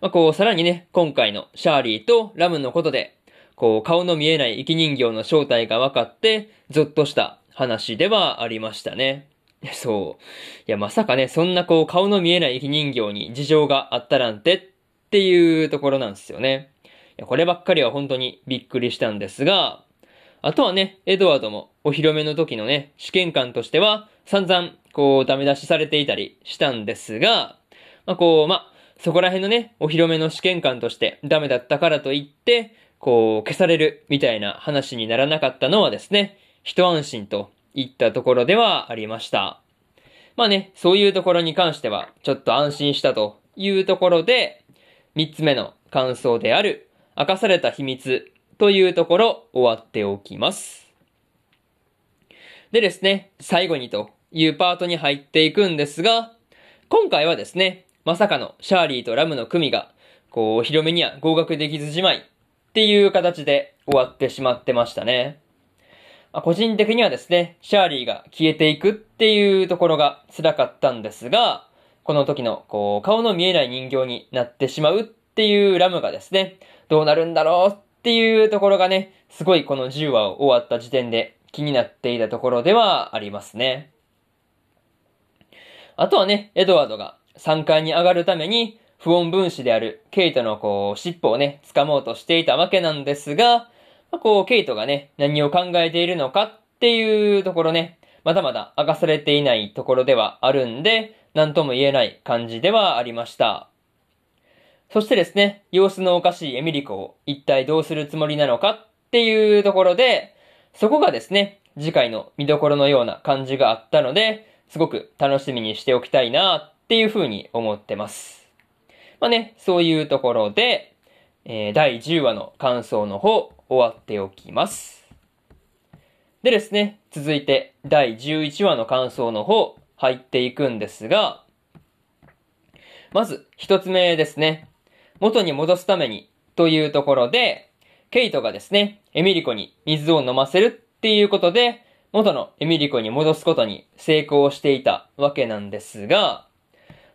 まあ、こう、さらにね、今回のシャーリーとラムのことで、こう、顔の見えない生き人形の正体が分かって、ゾッとした話ではありましたね。そう。いや、まさかね、そんなこう、顔の見えない生き人形に事情があったなんてっていうところなんですよね。いや、こればっかりは本当にびっくりしたんですが、あとはね、エドワードもお披露目の時のね、試験官としては散々こうダメ出しされていたりしたんですが、まあこう、まあ、そこら辺のね、お披露目の試験官としてダメだったからといって、こう消されるみたいな話にならなかったのはですね、一安心といったところではありました。まあね、そういうところに関しては、ちょっと安心したというところで、三つ目の感想である、明かされた秘密というところ終わっておきます。でですね、最後にというパートに入っていくんですが、今回はですね、まさかのシャーリーとラムの組が、こう、お披露目には合格できずじまいっていう形で終わってしまってましたね。まあ、個人的にはですね、シャーリーが消えていくっていうところが辛かったんですが、この時の、こう、顔の見えない人形になってしまうっていうラムがですね、どうなるんだろうっていうところがね、すごいこの10話を終わった時点で気になっていたところではありますね。あとはね、エドワードが3階に上がるために、不穏分子であるケイトのこう、尻尾をね、掴もうとしていたわけなんですが、まあ、こう、ケイトがね、何を考えているのかっていうところね、まだまだ明かされていないところではあるんで、何とも言えない感じではありました。そしてですね、様子のおかしいエミリコを一体どうするつもりなのかっていうところで、そこがですね、次回の見どころのような感じがあったので、すごく楽しみにしておきたいなっていうふうに思ってます。まあね、そういうところで、えー、第10話の感想の方、終わっておきます。でですね、続いて第11話の感想の方、入っていくんですが、まず一つ目ですね。元に戻すためにというところで、ケイトがですね、エミリコに水を飲ませるっていうことで、元のエミリコに戻すことに成功していたわけなんですが、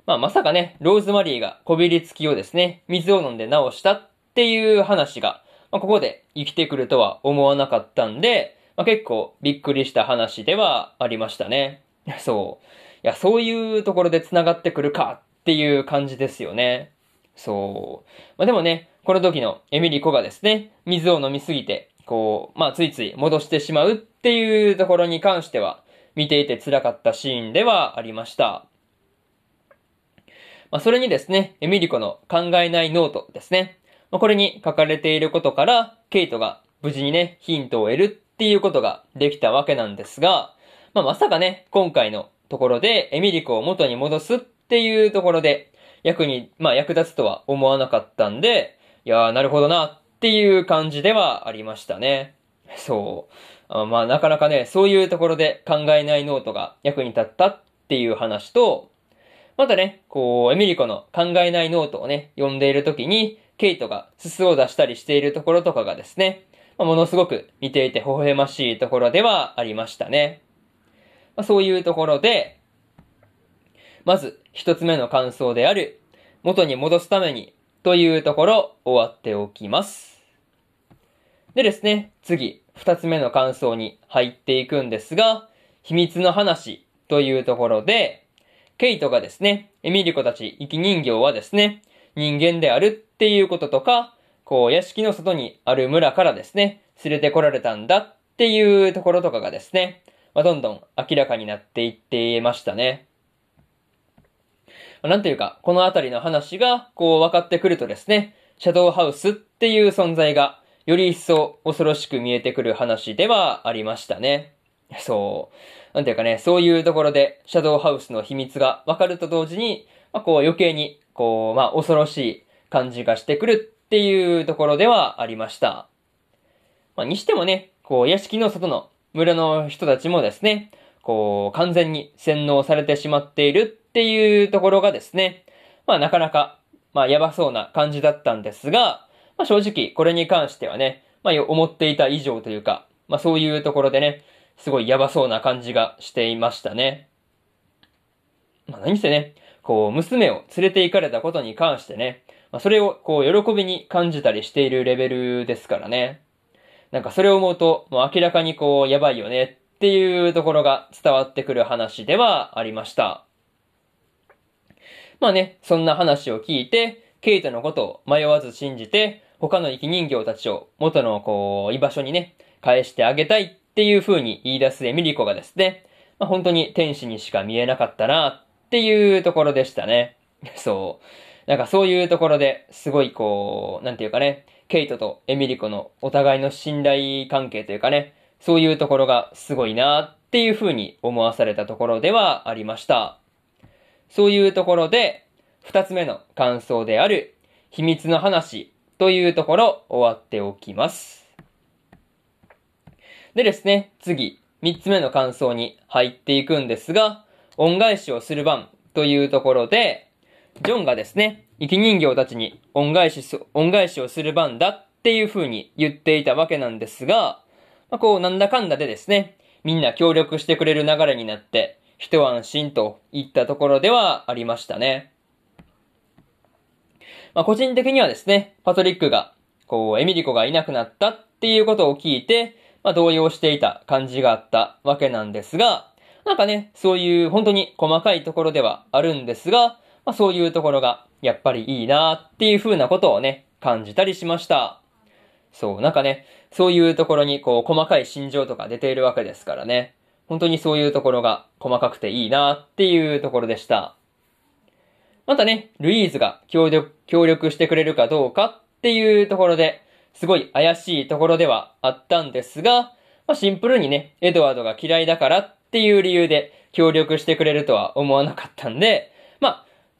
まあまさかね、ローズマリーがこびりつきをですね、水を飲んで治したっていう話が、まあ、ここで生きてくるとは思わなかったんで、まあ、結構びっくりした話ではありましたね。そう。いや、そういうところで繋がってくるかっていう感じですよね。そう。まあ、でもね、この時のエミリコがですね、水を飲みすぎて、こう、まあ、ついつい戻してしまうっていうところに関しては、見ていて辛かったシーンではありました。まあ、それにですね、エミリコの考えないノートですね。まあ、これに書かれていることから、ケイトが無事にね、ヒントを得るっていうことができたわけなんですが、まあ、まさかね、今回のところでエミリコを元に戻すっていうところで、役に、まあ役立つとは思わなかったんで、いやーなるほどなっていう感じではありましたね。そう。あまあなかなかね、そういうところで考えないノートが役に立ったっていう話と、またね、こう、エミリコの考えないノートをね、読んでいるときに、ケイトがすすを出したりしているところとかがですね、ま、ものすごく見ていて微笑ましいところではありましたね。まあ、そういうところで、まず一つ目の感想である、元に戻すためにというところ終わっておきます。でですね、次、二つ目の感想に入っていくんですが、秘密の話というところで、ケイトがですね、エミリコたち生き人形はですね、人間であるっていうこととか、こう、屋敷の外にある村からですね、連れてこられたんだっていうところとかがですね、まあ、どんどん明らかになっていってましたね。なんというか、このあたりの話が、こう分かってくるとですね、シャドウハウスっていう存在が、より一層恐ろしく見えてくる話ではありましたね。そう。なんていうかね、そういうところで、シャドウハウスの秘密がわかると同時に、まあ、こう余計に、こう、まあ、恐ろしい感じがしてくるっていうところではありました。まあ、にしてもね、こう、屋敷の外の村の人たちもですね、こう、完全に洗脳されてしまっているっていうところがですね、まあ、なかなか、まあ、やばそうな感じだったんですが、まあ、正直、これに関してはね、まあ、思っていた以上というか、まあ、そういうところでね、すごいやばそうな感じがしていましたね。まあ、何せね、こう、娘を連れて行かれたことに関してね、まあ、それをこう、喜びに感じたりしているレベルですからね。なんかそれを思うと、もう明らかにこう、やばいよねっていうところが伝わってくる話ではありました。まあね、そんな話を聞いて、ケイトのことを迷わず信じて、他の生き人形たちを元のこう、居場所にね、返してあげたいっていう風に言い出すエミリコがですね、まあ、本当に天使にしか見えなかったなっていうところでしたね。そう。なんかそういうところですごいこう、なんていうかね、ケイトとエミリコのお互いの信頼関係というかね、そういうところがすごいなっていう風に思わされたところではありました。そういうところで、二つ目の感想である秘密の話というところ終わっておきます。でですね、次、三つ目の感想に入っていくんですが、恩返しをする番というところで、ジョンがですね、生き人形たちに恩返し、恩返しをする番だっていう風に言っていたわけなんですが、まあ、こう、なんだかんだでですね、みんな協力してくれる流れになって、一安心といったところではありましたね。まあ、個人的にはですね、パトリックが、こう、エミリコがいなくなったっていうことを聞いて、まあ、動揺していた感じがあったわけなんですが、なんかね、そういう本当に細かいところではあるんですが、まあ、そういうところがやっぱりいいなっていう風なことをね、感じたりしました。そう、なんかね、そういうところにこう細かい心情とか出ているわけですからね。本当にそういうところが細かくていいなっていうところでした。またね、ルイーズが協力、協力してくれるかどうかっていうところで、すごい怪しいところではあったんですが、まあ、シンプルにね、エドワードが嫌いだからっていう理由で協力してくれるとは思わなかったんで、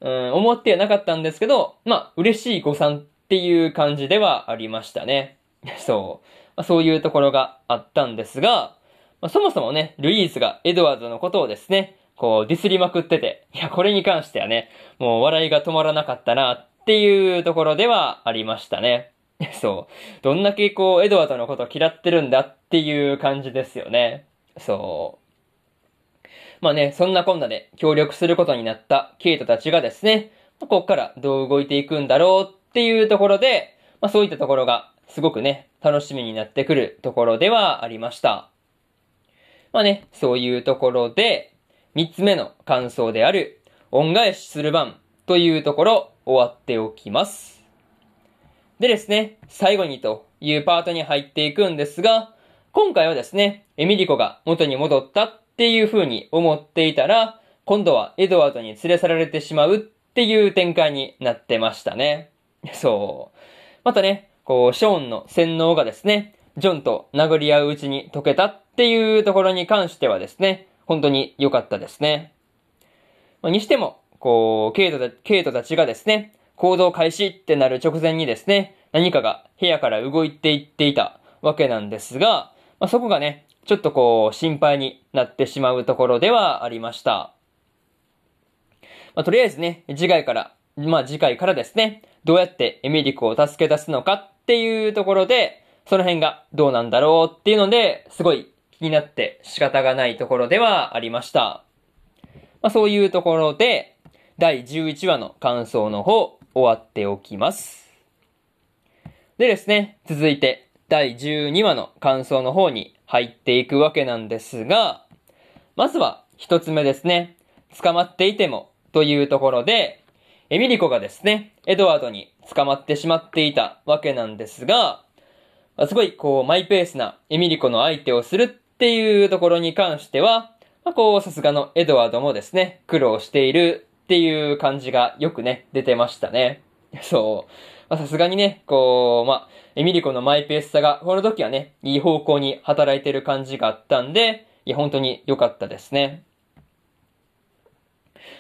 うん、思ってはなかったんですけど、まあ、嬉しい誤算っていう感じではありましたね。そう。まあ、そういうところがあったんですが、まあ、そもそもね、ルイーズがエドワードのことをですね、こうディスりまくってて、いや、これに関してはね、もう笑いが止まらなかったなっていうところではありましたね。そう。どんだけこう、エドワードのことを嫌ってるんだっていう感じですよね。そう。まあね、そんなこんなで協力することになったケイトたちがですね、ここからどう動いていくんだろうっていうところで、まあそういったところがすごくね、楽しみになってくるところではありました。まあね、そういうところで、三つ目の感想である、恩返しする番というところ終わっておきます。でですね、最後にというパートに入っていくんですが、今回はですね、エミリコが元に戻ったっていう風に思っていたら、今度はエドワードに連れ去られてしまうっていう展開になってましたね。そう。またね、こう、ショーンの洗脳がですね、ジョンと殴り合ううちに解けたっていうところに関してはですね、本当に良かったですね。まあ、にしても、こう、ケイトた、ケイトたちがですね、行動開始ってなる直前にですね、何かが部屋から動いていっていたわけなんですが、まあ、そこがね、ちょっとこう、心配になってしまうところではありました。まあ、とりあえずね、次回から、まあ次回からですね、どうやってエミリコを助け出すのかっていうところで、その辺がどうなんだろうっていうので、すごい気になって仕方がないところではありました。まあそういうところで、第11話の感想の方、終わっておきます。でですね、続いて第12話の感想の方に入っていくわけなんですが、まずは一つ目ですね、捕まっていてもというところで、エミリコがですね、エドワードに捕まってしまっていたわけなんですが、すごいこうマイペースなエミリコの相手をするっていうところに関しては、まあ、こうさすがのエドワードもですね、苦労しているっていう感じがよくね、出てましたね。そう。さすがにね、こう、まあ、エミリコのマイペースさが、この時はね、いい方向に働いてる感じがあったんで、いや、本当に良かったですね。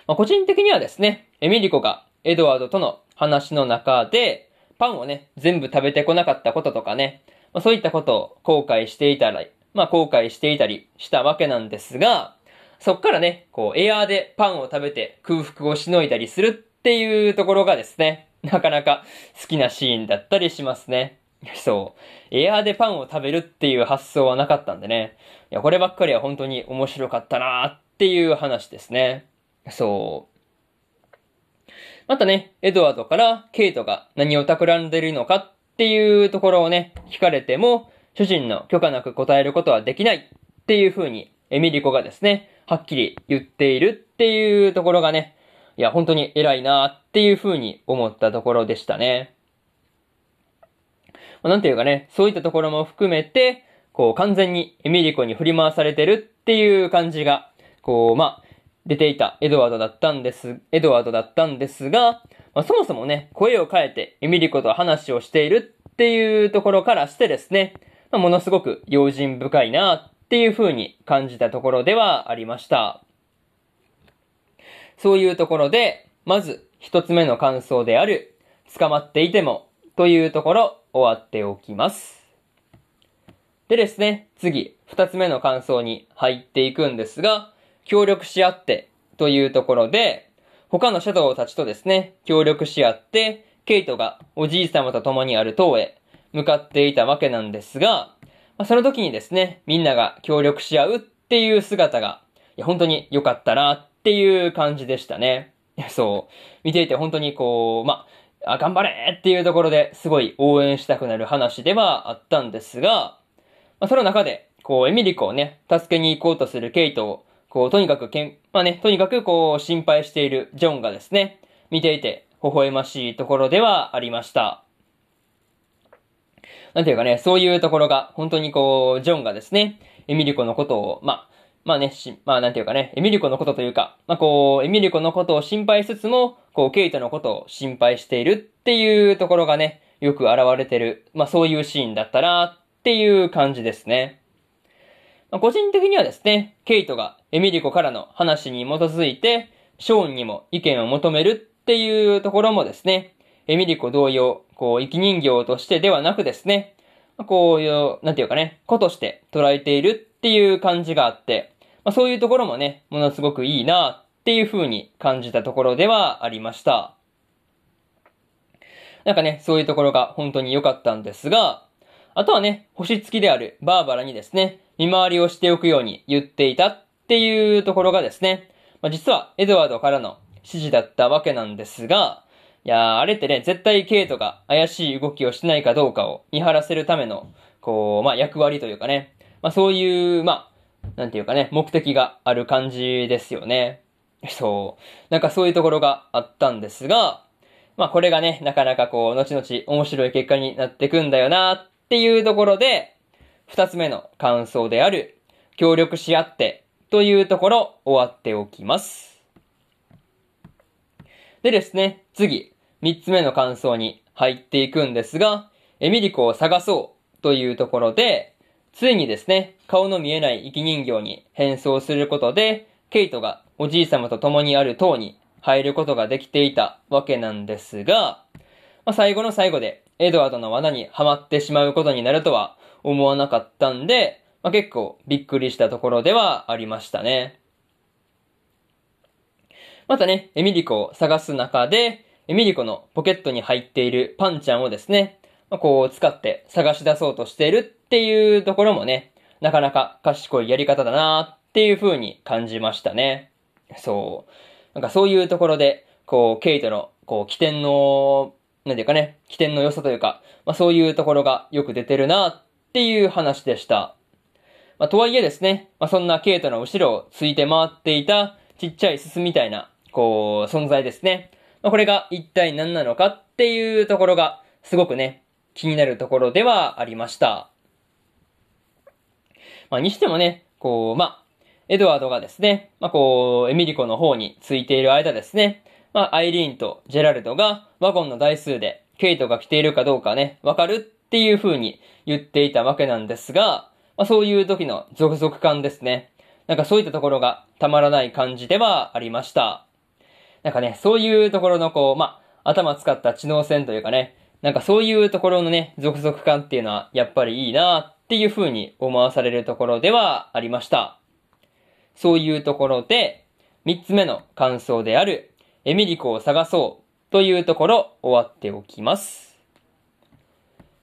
まあ、個人的にはですね、エミリコがエドワードとの話の中で、パンをね、全部食べてこなかったこととかね、まあ、そういったことを後悔していたり、まあ、後悔していたりしたわけなんですが、そっからね、こう、エアーでパンを食べて空腹をしのいだりするっていうところがですね、なかなか好きなシーンだったりしますね。そう。エアーでパンを食べるっていう発想はなかったんでね。いや、こればっかりは本当に面白かったなーっていう話ですね。そう。またね、エドワードからケイトが何を企んでるのかっていうところをね、聞かれても、主人の許可なく答えることはできないっていう風にエミリコがですね、はっきり言っているっていうところがね、いや、本当に偉いなっていう風に思ったところでしたね。なんていうかね、そういったところも含めて、こう、完全にエミリコに振り回されてるっていう感じが、こう、ま、出ていたエドワードだったんです、エドワードだったんですが、まあ、そもそもね、声を変えてエミリコと話をしているっていうところからしてですね、まあ、ものすごく用心深いなっていう風に感じたところではありました。そういうところで、まず一つ目の感想である、捕まっていてもというところ終わっておきます。でですね、次、二つ目の感想に入っていくんですが、協力し合ってというところで、他のシャドウたちとですね、協力し合って、ケイトがおじい様と共にある塔へ向かっていたわけなんですが、まあ、その時にですね、みんなが協力し合うっていう姿が、いや、本当に良かったなっていう感じでしたね。そう。見ていて本当にこう、ま、あ、頑張れっていうところですごい応援したくなる話ではあったんですが、まあ、その中で、こう、エミリコをね、助けに行こうとするケイトを、こう、とにかくけん、まあね、とにかくこう、心配しているジョンがですね、見ていて、微笑ましいところではありました。なんていうかね、そういうところが、本当にこう、ジョンがですね、エミリコのことを、まあ、まあね、し、まあなんていうかね、エミリコのことというか、まあこう、エミリコのことを心配しつつも、こう、ケイトのことを心配しているっていうところがね、よく現れてる、まあそういうシーンだったなっていう感じですね。まあ、個人的にはですね、ケイトがエミリコからの話に基づいて、ショーンにも意見を求めるっていうところもですね、エミリコ同様、こう、生き人形としてではなくですね、こういう、なんていうかね、子として捉えているっていう感じがあって、まあ、そういうところもね、ものすごくいいなっていう風に感じたところではありました。なんかね、そういうところが本当に良かったんですが、あとはね、星付きであるバーバラにですね、見回りをしておくように言っていたっていうところがですね、まあ、実はエドワードからの指示だったわけなんですが、いやー、あれってね、絶対ケイトが怪しい動きをしてないかどうかを見張らせるための、こう、まあ、役割というかね、まあ、そういう、まあ、なんていうかね、目的がある感じですよね。そう。なんかそういうところがあったんですが、まあこれがね、なかなかこう、後々面白い結果になってくんだよなっていうところで、二つ目の感想である、協力し合ってというところ終わっておきます。でですね、次、三つ目の感想に入っていくんですが、エミリコを探そうというところで、ついにですね、顔の見えない生き人形に変装することで、ケイトがおじい様と共にある塔に入ることができていたわけなんですが、まあ、最後の最後でエドワードの罠にはまってしまうことになるとは思わなかったんで、まあ、結構びっくりしたところではありましたね。またね、エミリコを探す中で、エミリコのポケットに入っているパンちゃんをですね、まあ、こう使って探し出そうとしているっていうところもね、なかなか賢いやり方だなっていう風に感じましたね。そう。なんかそういうところで、こう、ケイトの、こう、起点の、なんていうかね、起点の良さというか、まあそういうところがよく出てるなっていう話でした。まあとはいえですね、まあそんなケイトの後ろをついて回っていたちっちゃいすすみたいな、こう、存在ですね。まあこれが一体何なのかっていうところが、すごくね、気になるところではありました。まあにしてもね、こう、まあ、エドワードがですね、まあ、こう、エミリコの方についている間ですね、まあ、アイリーンとジェラルドがワゴンの台数でケイトが来ているかどうかね、わかるっていう風に言っていたわけなんですが、まあ、そういう時の続々感ですね。なんかそういったところがたまらない感じではありました。なんかね、そういうところのこう、まあ、頭使った知能戦というかね、なんかそういうところのね、続々感っていうのはやっぱりいいなっていう風に思わされるところではありました。そういうところで、三つ目の感想である、エミリコを探そうというところ終わっておきます。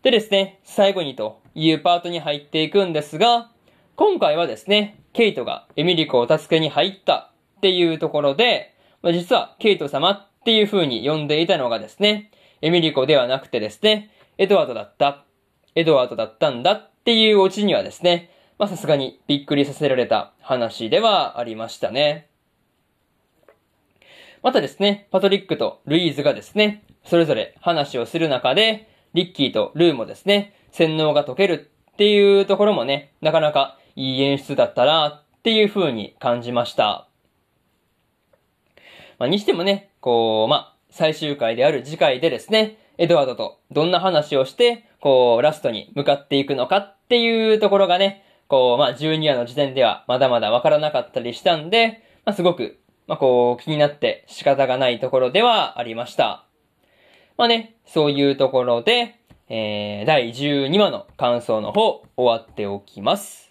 でですね、最後にというパートに入っていくんですが、今回はですね、ケイトがエミリコを助けに入ったっていうところで、実はケイト様っていう風に呼んでいたのがですね、エミリコではなくてですね、エドワードだった、エドワードだったんだっていうオチにはですね、まあさすがにびっくりさせられた話ではありましたね。またですね、パトリックとルイーズがですね、それぞれ話をする中で、リッキーとルーもですね、洗脳が解けるっていうところもね、なかなかいい演出だったなっていう風に感じました。まあ、にしてもね、こう、まあ、最終回である次回でですね、エドワードとどんな話をして、こう、ラストに向かっていくのかっていうところがね、こう、まあ、12話の時点ではまだまだわからなかったりしたんで、まあ、すごく、まあ、こう、気になって仕方がないところではありました。まあね、そういうところで、えー、第12話の感想の方、終わっておきます。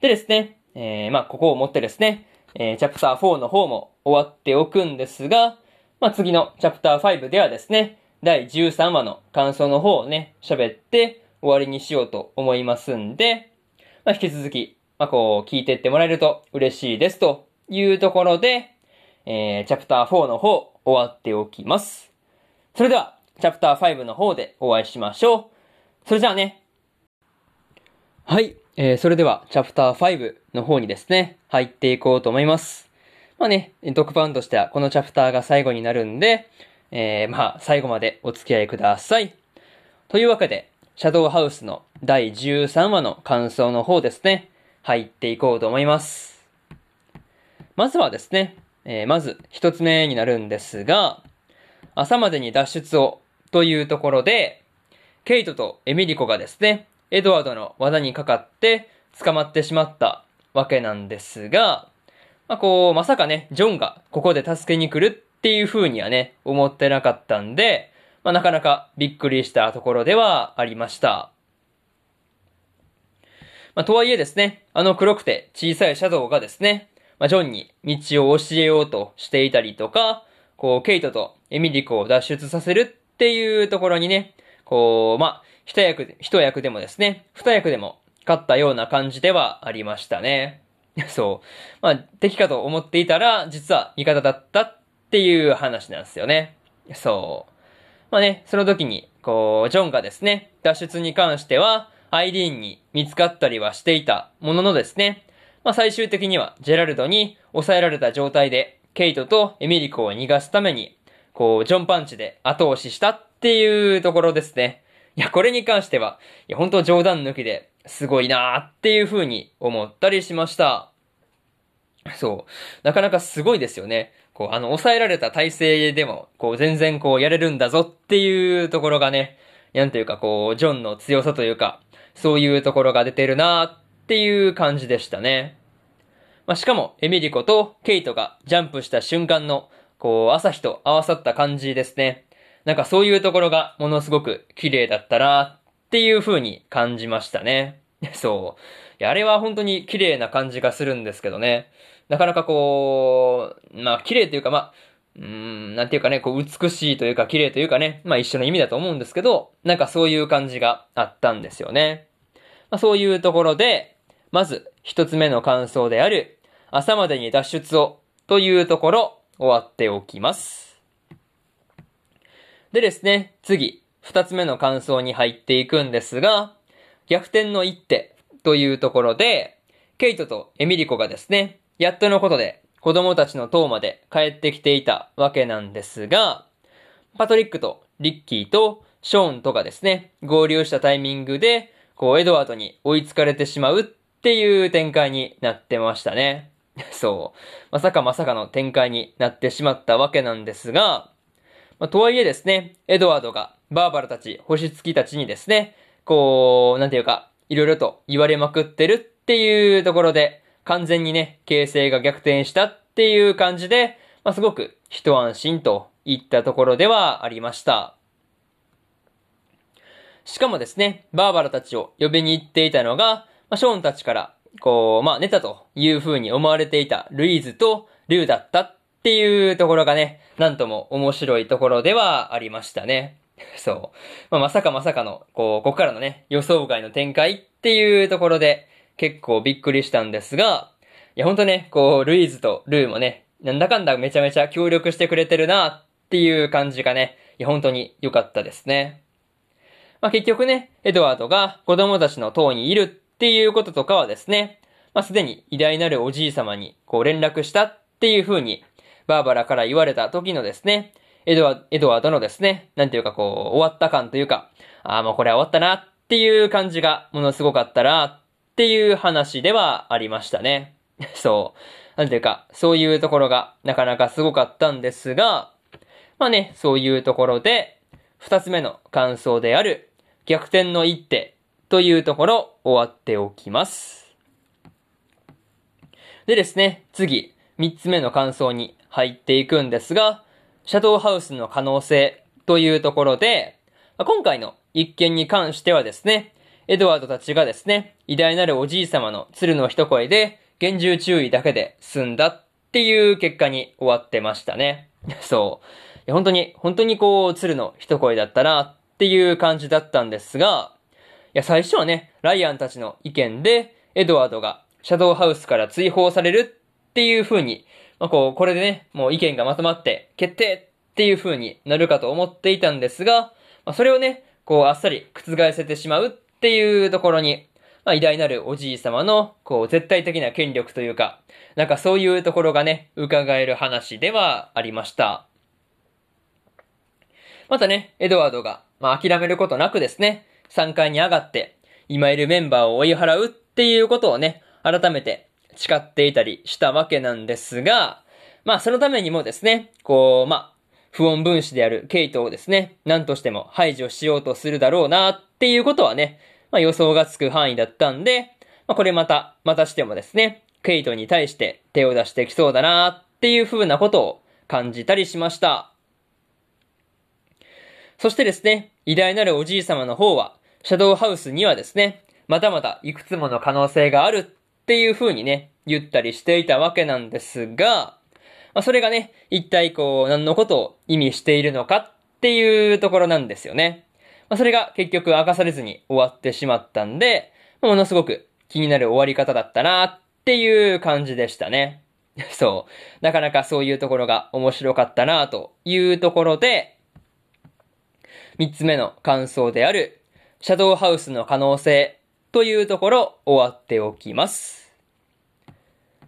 でですね、えー、まあ、ここをもってですね、えー、チャプター4の方も終わっておくんですが、まあ、次のチャプター5ではですね、第13話の感想の方をね、喋って終わりにしようと思いますんで、まあ、引き続き、まあ、こう、聞いてってもらえると嬉しいですというところで、えー、チャプター4の方、終わっておきます。それでは、チャプター5の方でお会いしましょう。それじゃあね。はい。えー、それでは、チャプター5の方にですね、入っていこうと思います。まあね、特番としてはこのチャプターが最後になるんで、えー、まあ、最後までお付き合いください。というわけで、シャドウハウスの第13話の感想の方ですね、入っていこうと思います。まずはですね、えー、まず一つ目になるんですが、朝までに脱出をというところで、ケイトとエミリコがですね、エドワードの罠にかかって捕まってしまったわけなんですが、まあ、こう、まさかね、ジョンがここで助けに来るっていう風にはね、思ってなかったんで、まあ、なかなかびっくりしたところではありました。まあ、とはいえですね、あの黒くて小さいシャドウがですね、まあ、ジョンに道を教えようとしていたりとか、こう、ケイトとエミリコを脱出させるっていうところにね、こう、まあ、一役、一役でもですね、二役でも勝ったような感じではありましたね。そう。まあ、敵かと思っていたら、実は味方だったっていう話なんですよね。そう。まあね、その時に、こう、ジョンがですね、脱出に関しては、アイリーンに見つかったりはしていたもののですね、まあ最終的にはジェラルドに抑えられた状態で、ケイトとエミリコを逃がすために、こう、ジョンパンチで後押ししたっていうところですね。いや、これに関しては、いや、本当冗談抜きで、すごいなーっていう風に思ったりしました。そう。なかなかすごいですよね。こう、あの、抑えられた体勢でも、こう、全然こう、やれるんだぞっていうところがね、なんていうかこう、ジョンの強さというか、そういうところが出てるなっていう感じでしたね。まあ、しかも、エミリコとケイトがジャンプした瞬間の、こう、朝日と合わさった感じですね。なんかそういうところがものすごく綺麗だったなっていう風に感じましたね。そう。いや、あれは本当に綺麗な感じがするんですけどね。なかなかこう、まあ綺麗というかまあ、うーん、なんていうかね、こう美しいというか綺麗というかね、まあ一緒の意味だと思うんですけど、なんかそういう感じがあったんですよね。まあそういうところで、まず一つ目の感想である、朝までに脱出をというところ終わっておきます。でですね、次、二つ目の感想に入っていくんですが、逆転の一手というところで、ケイトとエミリコがですね、やっとのことで子供たちの塔まで帰ってきていたわけなんですが、パトリックとリッキーとショーンとかですね、合流したタイミングで、こう、エドワードに追いつかれてしまうっていう展開になってましたね。そう。まさかまさかの展開になってしまったわけなんですが、まあ、とはいえですね、エドワードがバーバラたち、星月たちにですね、こう、なんていうか、いろいろと言われまくってるっていうところで、完全にね、形勢が逆転したっていう感じで、まあ、すごく一安心といったところではありました。しかもですね、バーバラたちを呼びに行っていたのが、まあ、ショーンたちから、こう、まあ、ネタという風に思われていたルイーズとリュウだったっていうところがね、なんとも面白いところではありましたね。そう。まあ、まさかまさかの、こう、ここからのね、予想外の展開っていうところで、結構びっくりしたんですが、いやほんとね、こう、ルイーズとルーもね、なんだかんだめちゃめちゃ協力してくれてるなっていう感じがね、いや本当に良かったですね。まあ結局ね、エドワードが子供たちの塔にいるっていうこととかはですね、まあすでに偉大なるおじい様にこう連絡したっていう風に、バーバラから言われた時のですね、エドワエドワードのですね、なんていうかこう、終わった感というか、ああもうこれは終わったなっていう感じがものすごかったなっていう話ではありましたね。そう。なんていうか、そういうところがなかなかすごかったんですが、まあね、そういうところで、二つ目の感想である、逆転の一手というところ終わっておきます。でですね、次、三つ目の感想に入っていくんですが、シャドウハウスの可能性というところで、今回の一件に関してはですね、エドワードたちがですね、偉大なるおじい様の鶴の一声で、厳重注意だけで済んだっていう結果に終わってましたね。そう。本当に、本当にこう、鶴の一声だったなっていう感じだったんですが、いや、最初はね、ライアンたちの意見で、エドワードがシャドウハウスから追放されるっていう風に、まあ、こう、これでね、もう意見がまとまって決定っていう風になるかと思っていたんですが、まあ、それをね、こう、あっさり覆せてしまうっていうところに、まあ、偉大なるおじい様の、こう、絶対的な権力というか、なんかそういうところがね、伺える話ではありました。またね、エドワードが、まあ、諦めることなくですね、3階に上がって、今いるメンバーを追い払うっていうことをね、改めて誓っていたりしたわけなんですが、まあ、そのためにもですね、こう、まあ、不穏分子であるケイトをですね、何としても排除しようとするだろうなっていうことはね、まあ、予想がつく範囲だったんで、まあ、これまた、またしてもですね、ケイトに対して手を出してきそうだなっていう風なことを感じたりしました。そしてですね、偉大なるおじい様の方は、シャドウハウスにはですね、まだまだいくつもの可能性があるっていう風にね、言ったりしていたわけなんですが、まあ、それがね、一体こう、何のことを意味しているのかっていうところなんですよね。まあ、それが結局明かされずに終わってしまったんで、ものすごく気になる終わり方だったなっていう感じでしたね。そう。なかなかそういうところが面白かったなというところで、三つ目の感想である、シャドウハウスの可能性というところ終わっておきます。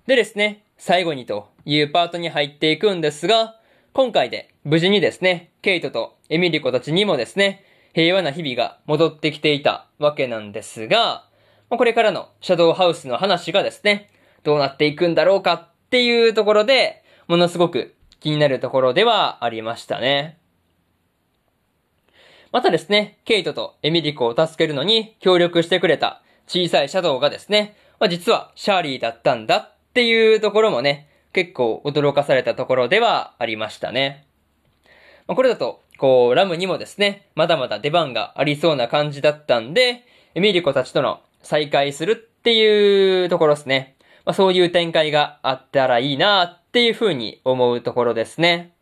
でですね、最後にというパートに入っていくんですが、今回で無事にですね、ケイトとエミリコたちにもですね、平和な日々が戻ってきていたわけなんですが、これからのシャドウハウスの話がですね、どうなっていくんだろうかっていうところで、ものすごく気になるところではありましたね。またですね、ケイトとエミリコを助けるのに協力してくれた小さいシャドウがですね、まあ、実はシャーリーだったんだっていうところもね、結構驚かされたところではありましたね。まあ、これだと、こう、ラムにもですね、まだまだ出番がありそうな感じだったんで、エミリコたちとの再会するっていうところですね。まあ、そういう展開があったらいいなっていうふうに思うところですね。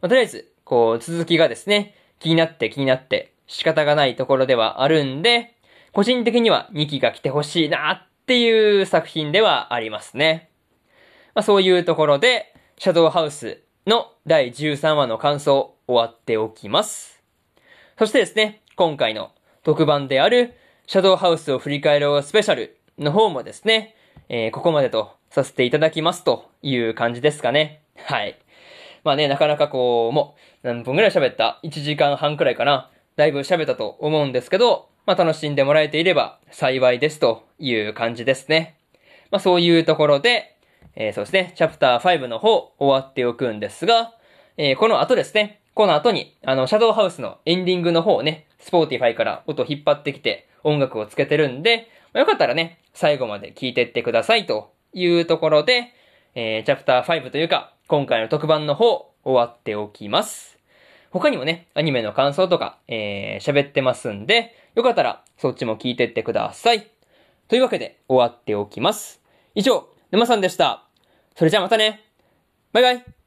まあ、とりあえず、こう、続きがですね、気になって気になって仕方がないところではあるんで、個人的には2期が来てほしいなっていう作品ではありますね。まあ、そういうところで、シャドウハウスの第13話の感想終わっておきます。そしてですね、今回の特番であるシャドウハウスを振り返ろうスペシャルの方もですね、えー、ここまでとさせていただきますという感じですかね。はい。まあね、なかなかこう、もう、何分くらい喋った ?1 時間半くらいかな。だいぶ喋ったと思うんですけど、まあ楽しんでもらえていれば幸いですという感じですね。まあそういうところで、えー、そうですね、チャプター5の方終わっておくんですが、えー、この後ですね、この後に、あの、シャドウハウスのエンディングの方をね、 Spotify から音引っ張ってきて、音楽をつけてるんで、まあ、よかったらね、最後まで聞いてってくださいというところで、えー、チャプター5というか、今回の特番の方、終わっておきます。他にもね、アニメの感想とか、えー、喋ってますんで、よかったら、そっちも聞いてってください。というわけで、終わっておきます。以上、沼さんでした。それじゃあまたね。バイバイ。